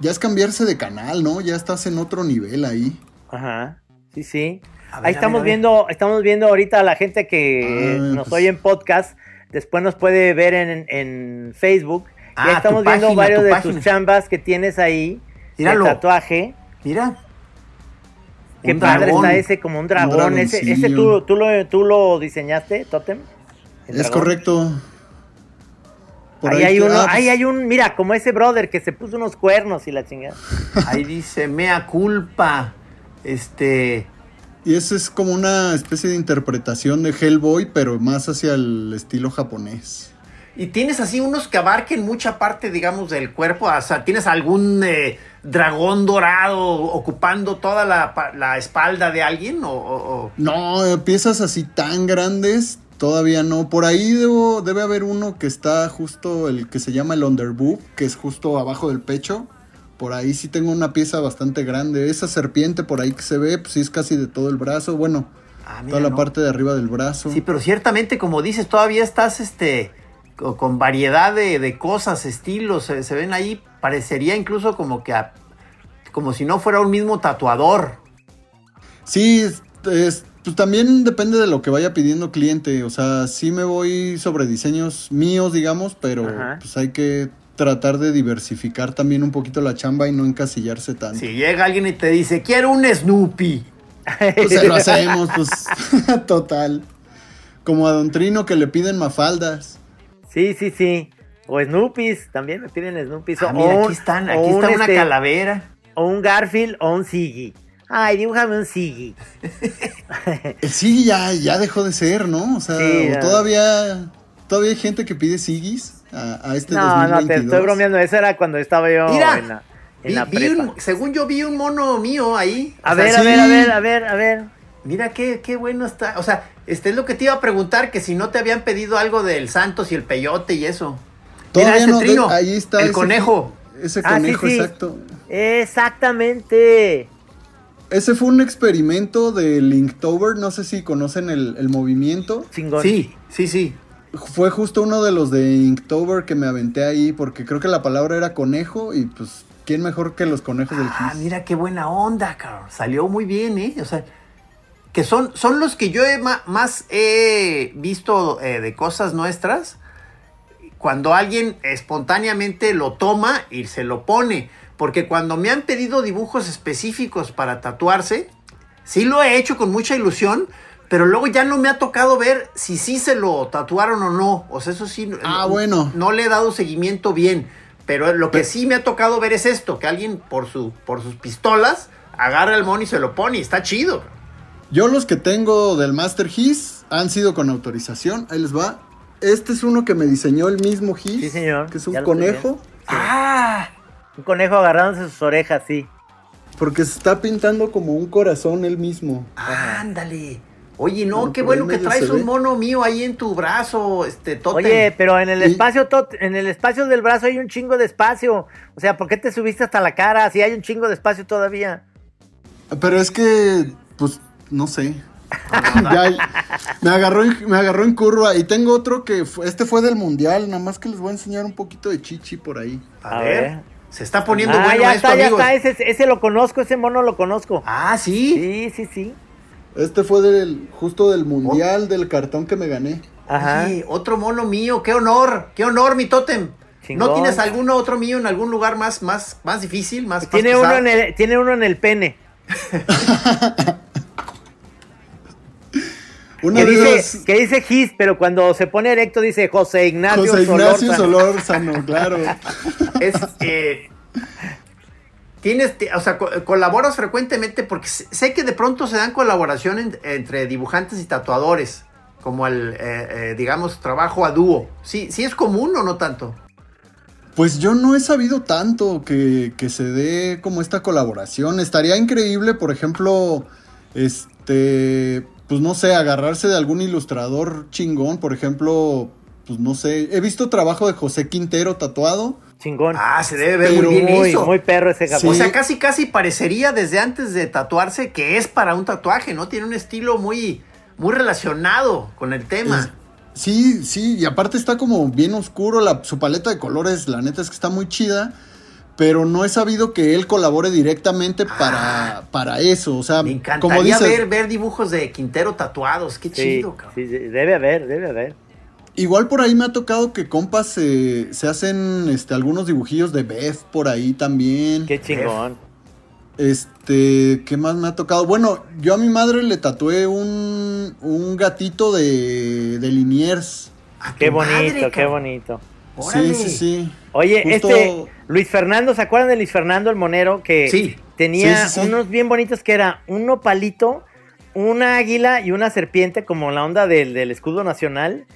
Ya es cambiarse de canal, ¿no? Ya estás en otro nivel ahí. Ajá. Sí, sí. Ver, Ahí estamos viendo, estamos viendo ahorita a la gente que Ah, nos pues. oye en podcast. Después nos puede ver en, en Facebook. Ah, ya estamos tu viendo página, varios tu de página. tus chambas que tienes ahí. Míralo. De tatuaje. Mira. Qué Un padre dragón. está ese, como un dragón. ese ese tú, tú, lo, tú lo diseñaste, Totem. ¿El Es dragón? correcto. Por ahí, hay uno, ah, pues, ahí hay un, mira, como ese brother que se puso unos cuernos y la chingada. Ahí dice, mea culpa. Este. Y eso es como una especie de interpretación de Hellboy, pero más hacia el estilo japonés. Y tienes así unos que abarquen mucha parte, digamos, del cuerpo. O sea, tienes algún eh, dragón dorado ocupando toda la, pa- la espalda de alguien. O, o- o- No, eh, piezas así tan grandes, todavía no. Por ahí debo, debe haber uno que está justo, el que se llama el underboob, que es justo abajo del pecho. Por ahí sí tengo una pieza bastante grande. Esa serpiente por ahí que se ve, pues sí es casi de todo el brazo. Bueno, Ah, mira, toda la no. parte de arriba del brazo. Sí, pero ciertamente, como dices, todavía estás este, co- con variedad de, de cosas, estilos. Se, se ven ahí. Parecería incluso como que. a- como si no fuera un mismo tatuador. Sí, es- es- pues también depende de lo que vaya pidiendo cliente. O sea, sí me voy sobre diseños míos, digamos, pero Ajá. pues hay que tratar de diversificar también un poquito la chamba y no encasillarse tanto. Si llega alguien y te dice, quiero un Snoopy. Pues se lo hacemos, pues total. Como a Don Trino que le piden mafaldas. Sí, sí, sí. O Snoopies, también me piden Snoopies. Ah, o mira, un- aquí están, aquí un, está una este, calavera. O un Garfield o un Siggy. Ay, dibújame un Siggy. El Sigui ya, ya dejó de ser, ¿no? O sea, Sí, o ya. todavía, todavía hay gente que pide Sigis a, a este No, no, 2022. te estoy bromeando. Eso era cuando estaba yo Mira, en la, en Vi- la vi prepa. un- según yo vi un mono mío ahí. A O sea, ver, sí. a ver, a ver, a ver, a ver. Mira qué, qué bueno está. O sea, este es lo que te iba a preguntar, que si no te habían pedido algo del Santos y el peyote y eso. Todavía Mira ese no, de- trino, ahí está. el ese- conejo. Ese Ah, sí, conejo, sí. exacto. Exactamente. Ese fue un experimento de Linktober, no sé si conocen el, el movimiento. Chingón. Sí, sí, sí. Fue justo uno de los de Inktober que me aventé ahí, porque creo que la palabra era conejo y pues, ¿quién mejor que los conejos del Ah, mira qué buena onda, cabrón. Salió muy bien, ¿eh? O sea, que son, son los que yo he ma- más he visto eh, de cosas nuestras. Cuando alguien espontáneamente lo toma y se lo pone. Porque cuando me han pedido dibujos específicos para tatuarse, sí lo he hecho con mucha ilusión, pero luego ya no me ha tocado ver si sí se lo tatuaron o no. O sea, eso sí. Ah, no- bueno. No le he dado seguimiento bien. Pero lo que sí me ha tocado ver es esto: que alguien por, su, por sus pistolas agarra el mono y se lo pone. y Está chido. Yo los que tengo del Master GIS han sido con autorización, ahí les va. Este es uno que me diseñó el mismo GIS, Sí, señor, que es un conejo, ¡Ah! Un conejo agarrándose sus orejas, sí. porque se está pintando como un corazón él mismo. ¡Ándale! Oye, no, qué bueno que traes un mono mío ahí en tu brazo, este, Totem. Oye, pero en el Y- espacio tot- en el espacio del brazo hay un chingo de espacio. O sea, ¿por qué te subiste hasta la cara? Si hay un chingo de espacio todavía. Pero es que, pues, no sé. Ya, me, agarró en, me agarró en curva. Y tengo otro que, fue- este fue del mundial, nada más que les voy a enseñar un poquito de chichi por ahí. A, A ver, ver. se está poniendo ah, bueno ya esto, está, ya amigos. está. Ese, ese lo conozco, ese mono lo conozco. Ah, ¿sí? Sí, sí, sí. Este fue del, justo del mundial, del cartón que me gané. Ajá. Otro mono mío, qué honor, qué honor, mi Totem. Chingón. ¿No tienes alguno otro mío en algún lugar más, más, más difícil, más, Tiene uno, en el, tiene uno en el pene. Una Que dice, esas- que dice Gis, pero cuando se pone erecto dice José Ignacio, José Ignacio Solórzano. Solórzano, claro. Es, eh, tienes, o sea, co- colaboras frecuentemente porque sé que de pronto se dan colaboración en- entre dibujantes y tatuadores, como el, eh, eh, digamos, trabajo a dúo. ¿Sí, ¿Sí es común o no tanto? Pues yo no he sabido tanto que, que se dé como esta colaboración. Estaría increíble, por ejemplo, este, pues no sé, agarrarse de algún ilustrador chingón, por ejemplo, pues no sé. He visto trabajo de José Quintero tatuado. Chingón. Ah, se debe ver Pero muy bien muy, eso. muy perro ese O sea, casi casi parecería desde antes de tatuarse que es para un tatuaje, ¿no? Tiene un estilo muy, muy relacionado con el tema. Es- sí, sí, y aparte está como bien oscuro, la, su paleta de colores, la neta es que está muy chida, pero no he sabido que él colabore directamente para, para eso, o sea, Ah. Me como encantaría dices, ver, ver dibujos de Quintero tatuados. Qué Sí, chido, cabrón. sí, sí, debe haber, debe haber. Igual por ahí me ha tocado que compas se, se hacen este, algunos dibujillos de Beth por ahí también. Qué chingón. Este, ¿qué más me ha tocado? Bueno, yo a mi madre le tatué un, un gatito de, de Liniers. Qué bonito, madre, qué bonito. Órale. Sí, sí, sí. Oye, Justo- este Luis Fernando, ¿se acuerdan de Luis Fernando el Monero? Que Sí. tenía Sí, sí, sí. unos bien bonitos que era un nopalito, una águila y una serpiente, como la onda del, del escudo nacional,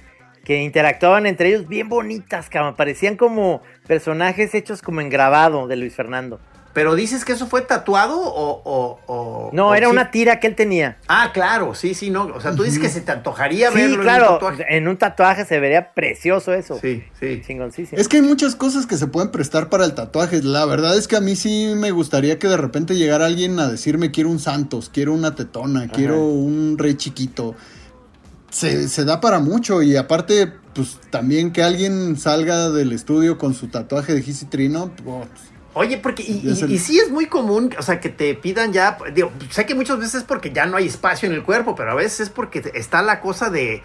que interactuaban entre ellos bien bonitas, cabrón. Parecían como personajes hechos como en grabado de Luis Fernando. Pero dices que eso fue tatuado o. o- o- No, o era sí? una tira que él tenía. Ah, claro, sí, sí, no. O sea, tú dices que se te antojaría Sí, verlo en un claro, tatuaje. en un tatuaje se vería precioso eso. Sí, sí. Chingoncísimo. Es que hay muchas cosas que se pueden prestar para el tatuaje. La verdad es que a mí sí me gustaría que de repente llegara alguien a decirme quiero un Santos, quiero una tetona, quiero un rey chiquito. Se, se da para mucho y aparte, pues también que alguien salga del estudio con su tatuaje de Gisi Trino, pues, Oye, porque y, y- y sí es muy común, o sea, que te pidan ya, digo, sé que muchas veces es porque ya no hay espacio en el cuerpo, pero a veces es porque está la cosa de eh,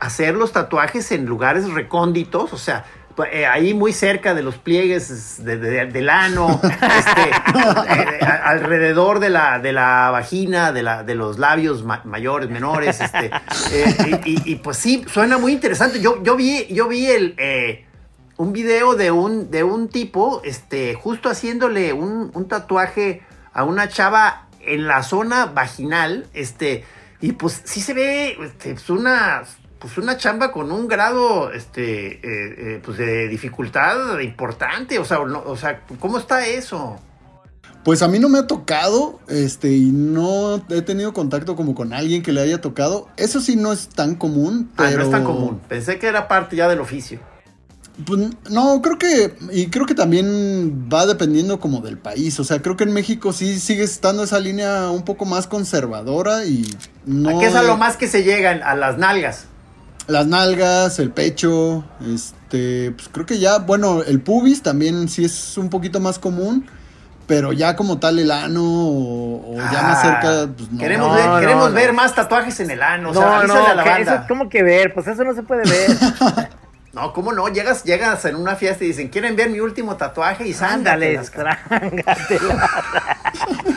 hacer los tatuajes en lugares recónditos, o sea, eh, ahí muy cerca de los pliegues de- de- del ano, este, eh, alrededor de la, de la vagina, de, la, de los labios ma- mayores, menores, este, eh, y, y- y, pues sí, suena muy interesante. Yo, yo vi, yo vi el... un video de un, de un tipo, este, justo haciéndole un, un tatuaje a una chava en la zona vaginal, este, y pues sí se ve, este, pues una, pues una chamba con un grado, este, eh, eh, pues de dificultad importante, o sea, no- o sea, ¿cómo está eso? Pues a mí no me ha tocado, este, y no he tenido contacto como con alguien que le haya tocado. Eso sí no es tan común, Ah, pero... no es tan común, pensé que era parte ya del oficio. Pues, no, creo que, y creo que también va dependiendo como del país. O sea, creo que en México sí sigue estando esa línea un poco más conservadora y no... ¿A qué es a lo más que se llegan? A las nalgas. Las nalgas, el pecho, este, pues creo que ya, bueno, el pubis también sí es un poquito más común, pero ya como tal el ano o, o ya más Ah, cerca, pues no. Queremos, No, ver, no, queremos no. ver más tatuajes en el ano. o sea, no, no, a la que banda. eso es como que ver, pues eso no se puede ver. No, ¿cómo no? Llegas, llegas en una fiesta y dicen, ¿quieren ver mi último tatuaje? Y Ándale, sándale. trángatela.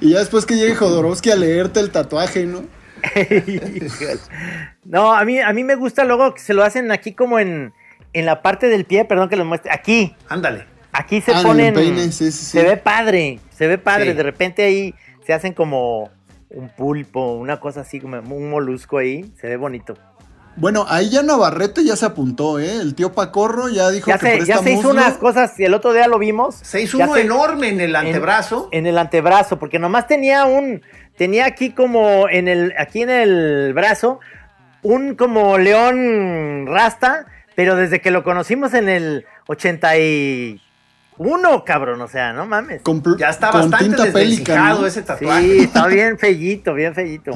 Y ya después que llegue Jodorowsky a leerte el tatuaje, ¿no? No, a mí, a mí me gusta luego que se lo hacen aquí como en, en la parte del pie, perdón que lo muestre, aquí, Ándale. aquí se Ah, ponen, peine, sí, sí, sí. se ve padre, se ve padre, Sí. de repente ahí se hacen como un pulpo, una cosa así, como un molusco ahí, se ve bonito. Bueno, ahí ya Navarrete ya se apuntó, ¿eh? El tío Pacorro ya dijo Ya que se, presta ya se hizo muslo. unas cosas, y el otro día lo vimos. Se hizo uno se- enorme en el antebrazo. En, el antebrazo, porque nomás tenía un, tenía aquí como en el, aquí en el brazo, un como león rasta, pero desde que lo conocimos en el 81, cabrón, o sea, no mames. Con, ya está con bastante desvencijado ¿no? ese tatuaje. Sí, está bien fellito, bien fellito.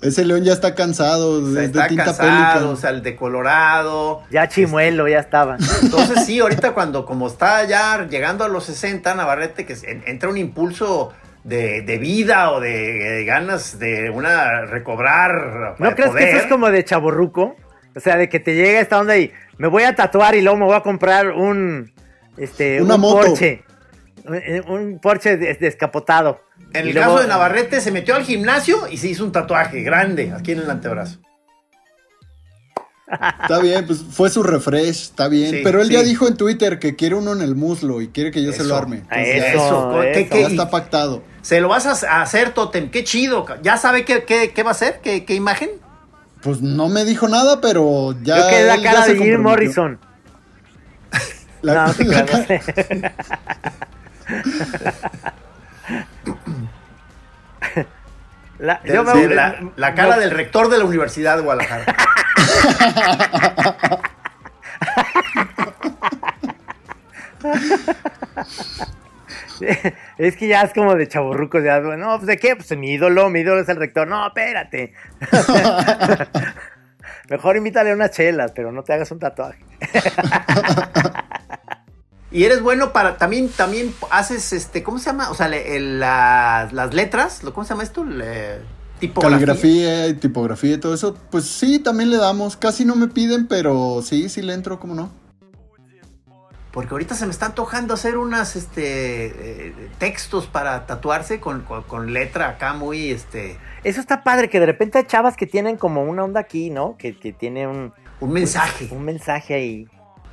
Ese león ya está cansado O de, sea, de está tinta cansado, pélica. o sea, el decolorado. Ya chimuelo, ya estaba. Entonces sí, ahorita cuando como está ya llegando a los 60, Navarrete, que entra un impulso de, de vida o de, de ganas de una recobrar ¿No eh, crees que eso es como de chaborruco? O sea, de que te llega esta onda y me voy a tatuar y luego me voy a comprar un este Una un moto. Porsche. Un, un Porsche des- descapotado. En Y el luego- caso de Navarrete se metió al gimnasio y se hizo un tatuaje grande aquí en el antebrazo. Está bien, pues fue su refresh, está bien. Sí, Pero él sí. ya dijo en Twitter que quiere uno en el muslo y quiere que yo se lo arme. A Entonces, ya- Eso, ¿Qué- eso. qué- ya está pactado. Se lo vas a hacer, Totem. Qué chido. ¿Ya sabe qué, qué- qué va a hacer? ¿Qué, qué imagen? Pues no me dijo nada, pero ya. Creo que es la cara de Jim. Morrison. La- no, te la cara-. La- De- yo me- de la, la cara no, del rector de la Universidad de Guadalajara. Es que ya es como de chaburrucos, ya, no, pues de qué, pues mi ídolo, mi ídolo es el rector, no, espérate. Mejor invítale unas chelas, pero no te hagas un tatuaje. Y eres bueno para, también, también haces, este, ¿cómo se llama? O sea, le- el- la- las letras, ¿cómo se llama esto? Le- tipografía. Caligrafía y tipografía y todo eso, pues sí, también le damos. Casi no me piden, pero sí, sí le entro, ¿cómo no? Porque ahorita se me está antojando hacer unas, este, eh, textos para tatuarse con, con- con letra acá muy, este, Eso está padre, que de repente hay chavas que tienen como una onda aquí, ¿no? Que, que tiene un, un mensaje. un mensaje ahí.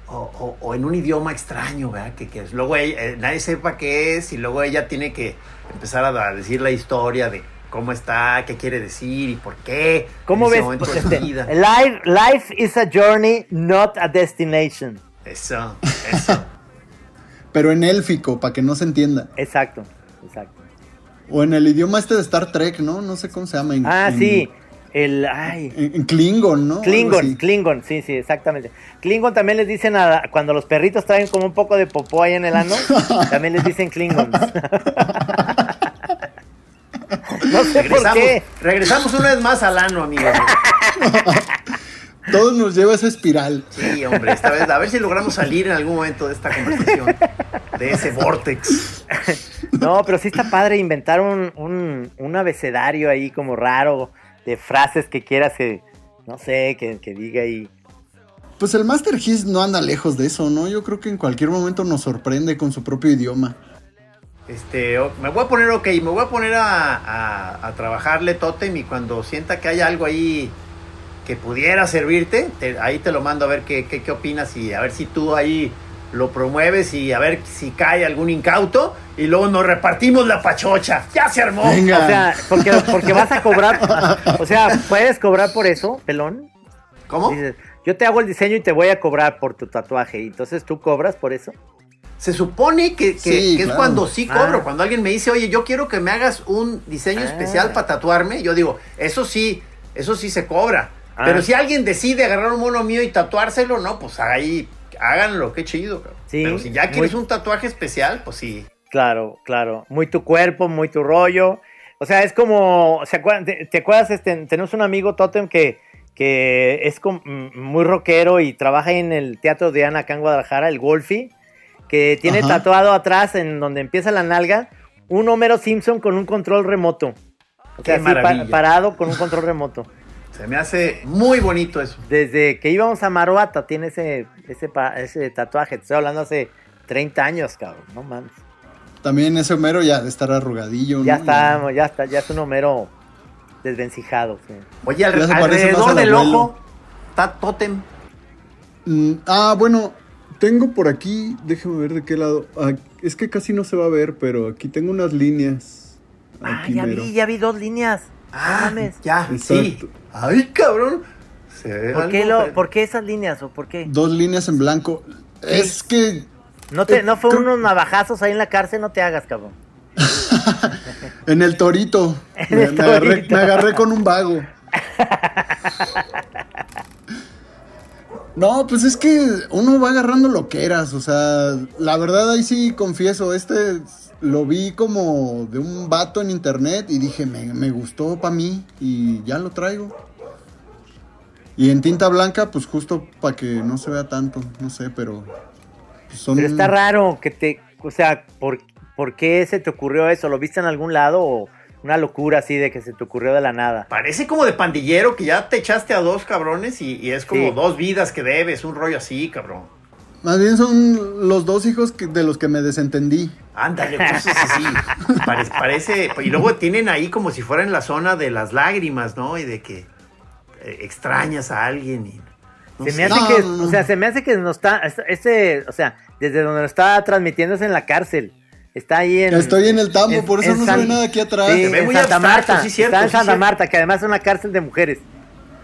O, o- o en un idioma extraño, ¿verdad? Que, que luego ella- eh, nadie sepa qué es y luego ella tiene que empezar a, decir la historia de cómo está, qué quiere decir y por qué. ¿Cómo ves? Pues, este, vida. life, life is a journey, not a destination. Eso, eso. Pero en élfico, para que no se entienda. Exacto, exacto. O en el idioma este de Star Trek, ¿no? No sé cómo se llama. en- Ah, en- sí. El, ay, En, en Klingon, ¿no? Klingon. Klingon, sí, sí, exactamente. Klingon también les dicen a, cuando los perritos traen como un poco de popó ahí en el ano, también les dicen Klingons. no sé por Regresamos, qué. regresamos una vez más al ano, amigos. Todo nos lleva a esa espiral. Sí, hombre, esta vez, a ver si logramos salir en algún momento de esta conversación, de ese vortex. No, pero sí está padre inventar un, un, un abecedario ahí como raro de frases que quieras que, no sé, que, que diga ahí. Pues el Master His no anda lejos de eso, ¿no? Yo creo que en cualquier momento nos sorprende con su propio idioma. Este, me voy a poner, ok, me voy a poner a, a- a trabajarle Totem y cuando sienta que hay algo ahí que pudiera servirte, te- ahí te lo mando a ver qué, qué, qué opinas y a ver si tú ahí lo promueves y a ver si cae algún incauto y luego nos repartimos la pachocha. Ya se armó. Venga. O sea, porque, porque vas a cobrar, o sea, puedes cobrar por eso, pelón. ¿Cómo? Dices, yo te hago el diseño y te voy a cobrar por tu tatuaje. Y entonces tú cobras por eso. Se supone que, que- Sí, que es cuando sí cobro, Ah. cuando alguien me dice, oye, yo quiero que me hagas un diseño Ah. especial para tatuarme, yo digo, eso sí, eso sí se cobra. Ah. Pero si alguien decide agarrar un mono mío y tatuárselo, no, pues ahí háganlo, qué chido. cabrón. Sí, Pero si ya quieres muy- un tatuaje especial, pues sí. Claro, claro. Muy tu cuerpo, muy tu rollo. O sea, es como. ¿se acuerdan? ¿Te, te acuerdas? Este, tenemos un amigo Totem que, que es muy rockero y trabaja en el Teatro de Ana acá en Guadalajara, el Golfi, que tiene Ajá. tatuado atrás, en donde empieza la nalga, un Homero Simpson con un control remoto. O Qué sea, así, pa- parado con un control remoto. Se me hace muy bonito eso. Desde que íbamos a Maruata tiene ese, ese, tatuaje. Te estoy hablando hace 30 años, cabrón. No mames. También ese Homero ya de estar arrugadillo, Ya ¿no? está, ya está, ya es un Homero desvencijado. sí. Oye, al- alrededor al del abuelo. ojo está Totem. Mm, ah, bueno, tengo por aquí, déjeme ver de qué lado. Ah, es que casi no se va a ver, pero aquí tengo unas líneas. Ah, ya mero. vi, ya vi dos líneas. No Ah, mames. ya, sí. Ay, cabrón. Se ve ¿Por qué, lo, ¿Por qué esas líneas o por qué? Dos líneas en blanco. Es que No, te, Eh, no fue creo- unos navajazos ahí en la cárcel, no te hagas, cabrón. en el torito. En me, el me agarré, torito. me agarré con un vago. No, pues es que uno va agarrando lo que eras, o sea, la verdad ahí sí confieso, este lo vi como de un vato en internet y dije, me, me gustó para mí y ya lo traigo. Y en tinta blanca, pues justo para que no se vea tanto, no sé, pero pues, son... Pero está raro que te. O sea, ¿por, ¿por qué se te ocurrió eso? ¿Lo viste en algún lado o una locura así de que se te ocurrió de la nada? Parece como de pandillero que ya te echaste a dos cabrones y, y es como Sí. dos vidas que debes, un rollo así, cabrón. Más bien son los dos hijos que- de los que me desentendí. Ándale, cosas así. Pare- parece. Y luego tienen ahí como si fuera en la zona de las lágrimas, ¿no? Y de que eh, extrañas a alguien. Y, no Se sé. me hace No, que, no, no. o sea, se me hace que no está, ese, o sea, desde donde lo está transmitiendo es en la cárcel. Está ahí en. Estoy en el tambo, por eso no se ve nada aquí atrás. Sí, Se ve en muy Santa abstracto, Marta. sí, cierto, está en sí, Santa cierto. Marta, que además es una cárcel de mujeres.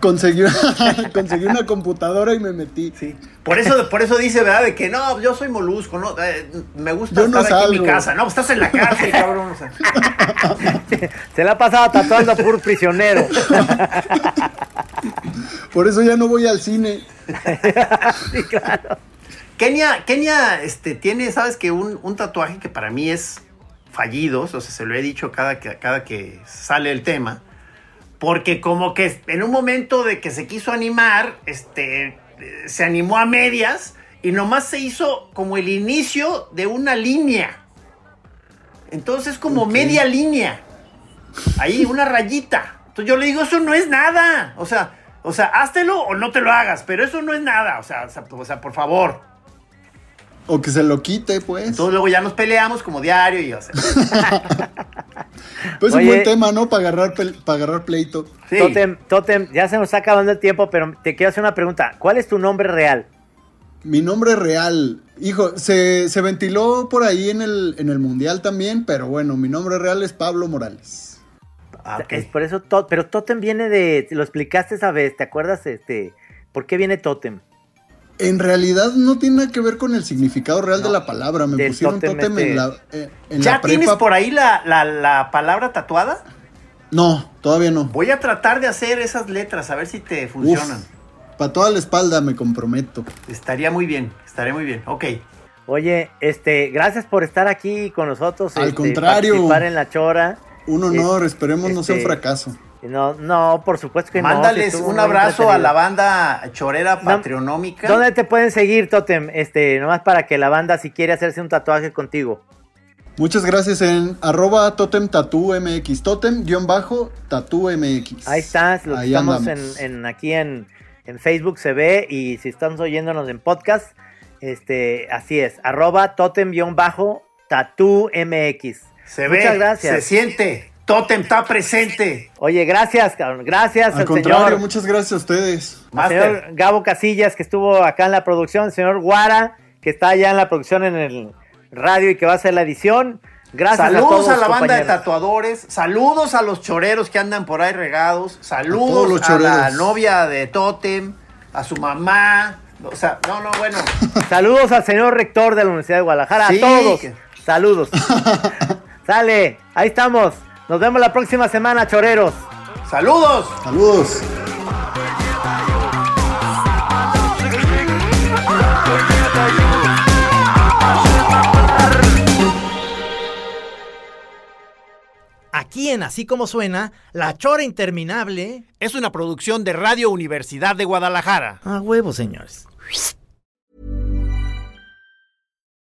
Conseguí, conseguí una computadora y me metí. Sí. Por eso, por eso dice, ¿verdad? De que no, yo soy molusco, no, Eh, me gusta Yo no estar aquí en mi casa. No, pues estás en la cárcel, cabrón. o sea. Se la ha pasado tatuando a puro prisionero. Por eso ya no voy al cine. sí, claro. Kenia, Kenia este, tiene, sabes que un, un tatuaje que para mí es fallido, o sea, se lo he dicho cada que, cada que sale el tema, porque como que en un momento de que se quiso animar, este, se animó a medias y nomás se hizo como el inicio de una línea. Entonces como media línea. Ahí, una rayita. Entonces yo le digo, eso no es nada. O sea, o sea, háztelo o no te lo hagas, pero eso no es nada. O sea, o sea, por favor. O que se lo quite, pues. Entonces luego ya nos peleamos como diario y o sea, Pues Oye. un buen tema, ¿no? Para agarrar, para agarrar pleito. sí. Totem, Totem, ya se nos está acabando el tiempo, pero te quiero hacer una pregunta. ¿Cuál es tu nombre real? Mi nombre real, hijo, se, se ventiló por ahí en el, en el mundial también, pero bueno, mi nombre real es Pablo Morales. Ah, ok. Es por eso, to- pero Totem viene de, lo explicaste esa vez, ¿te acuerdas? Este, ¿por qué viene Totem? En realidad no tiene nada que ver con el significado real de la palabra. Me pusieron tótem tótem este. en la, eh, en ¿Ya la tienes por ahí la, la- la palabra tatuada? No, todavía no. Voy a tratar de hacer esas letras, a ver si te funcionan. Para toda la espalda me comprometo. Estaría muy bien, estaría muy bien. Ok. Oye, este, gracias por estar aquí con nosotros. Al este, contrario. Participar en la chora. Un honor, esperemos no sea un este, fracaso. No, no, por supuesto que no. Mándales un abrazo a la banda chorera patronómica. ¿Dónde te pueden seguir, Totem? Este, nomás para que la banda, si quiere hacerse un tatuaje contigo. Muchas gracias en arroba totem tatu mx. Totem guion bajo tatu mx. Ahí estás, los Ahí estamos en, en- aquí en, en Facebook se ve y si están oyéndonos en podcast, este, así es, arroba totem-tatu mx. Se ve, Muchas gracias. se siente. Totem está presente. Oye, gracias, cabrón, gracias Al al contrario, señor, muchas gracias a ustedes. al señor. Gabo Casillas que estuvo acá en la producción, el señor Guara que está allá en la producción en el radio y que va a hacer la edición. Gracias a Saludos todos, a, la banda de tatuadores, saludos a los choreros que andan por ahí regados, saludos los a, la novia de Totem, a su mamá, o sea, no, no, bueno, Saludos al señor rector de la Universidad de Guadalajara, Sí, a todos. Saludos. Sale, ahí estamos. Nos vemos la próxima semana, choreros. saludos. Saludos. Aquí en Así Como Suena, La Chora Interminable. Es una producción de Radio Universidad de Guadalajara. A huevo, señores.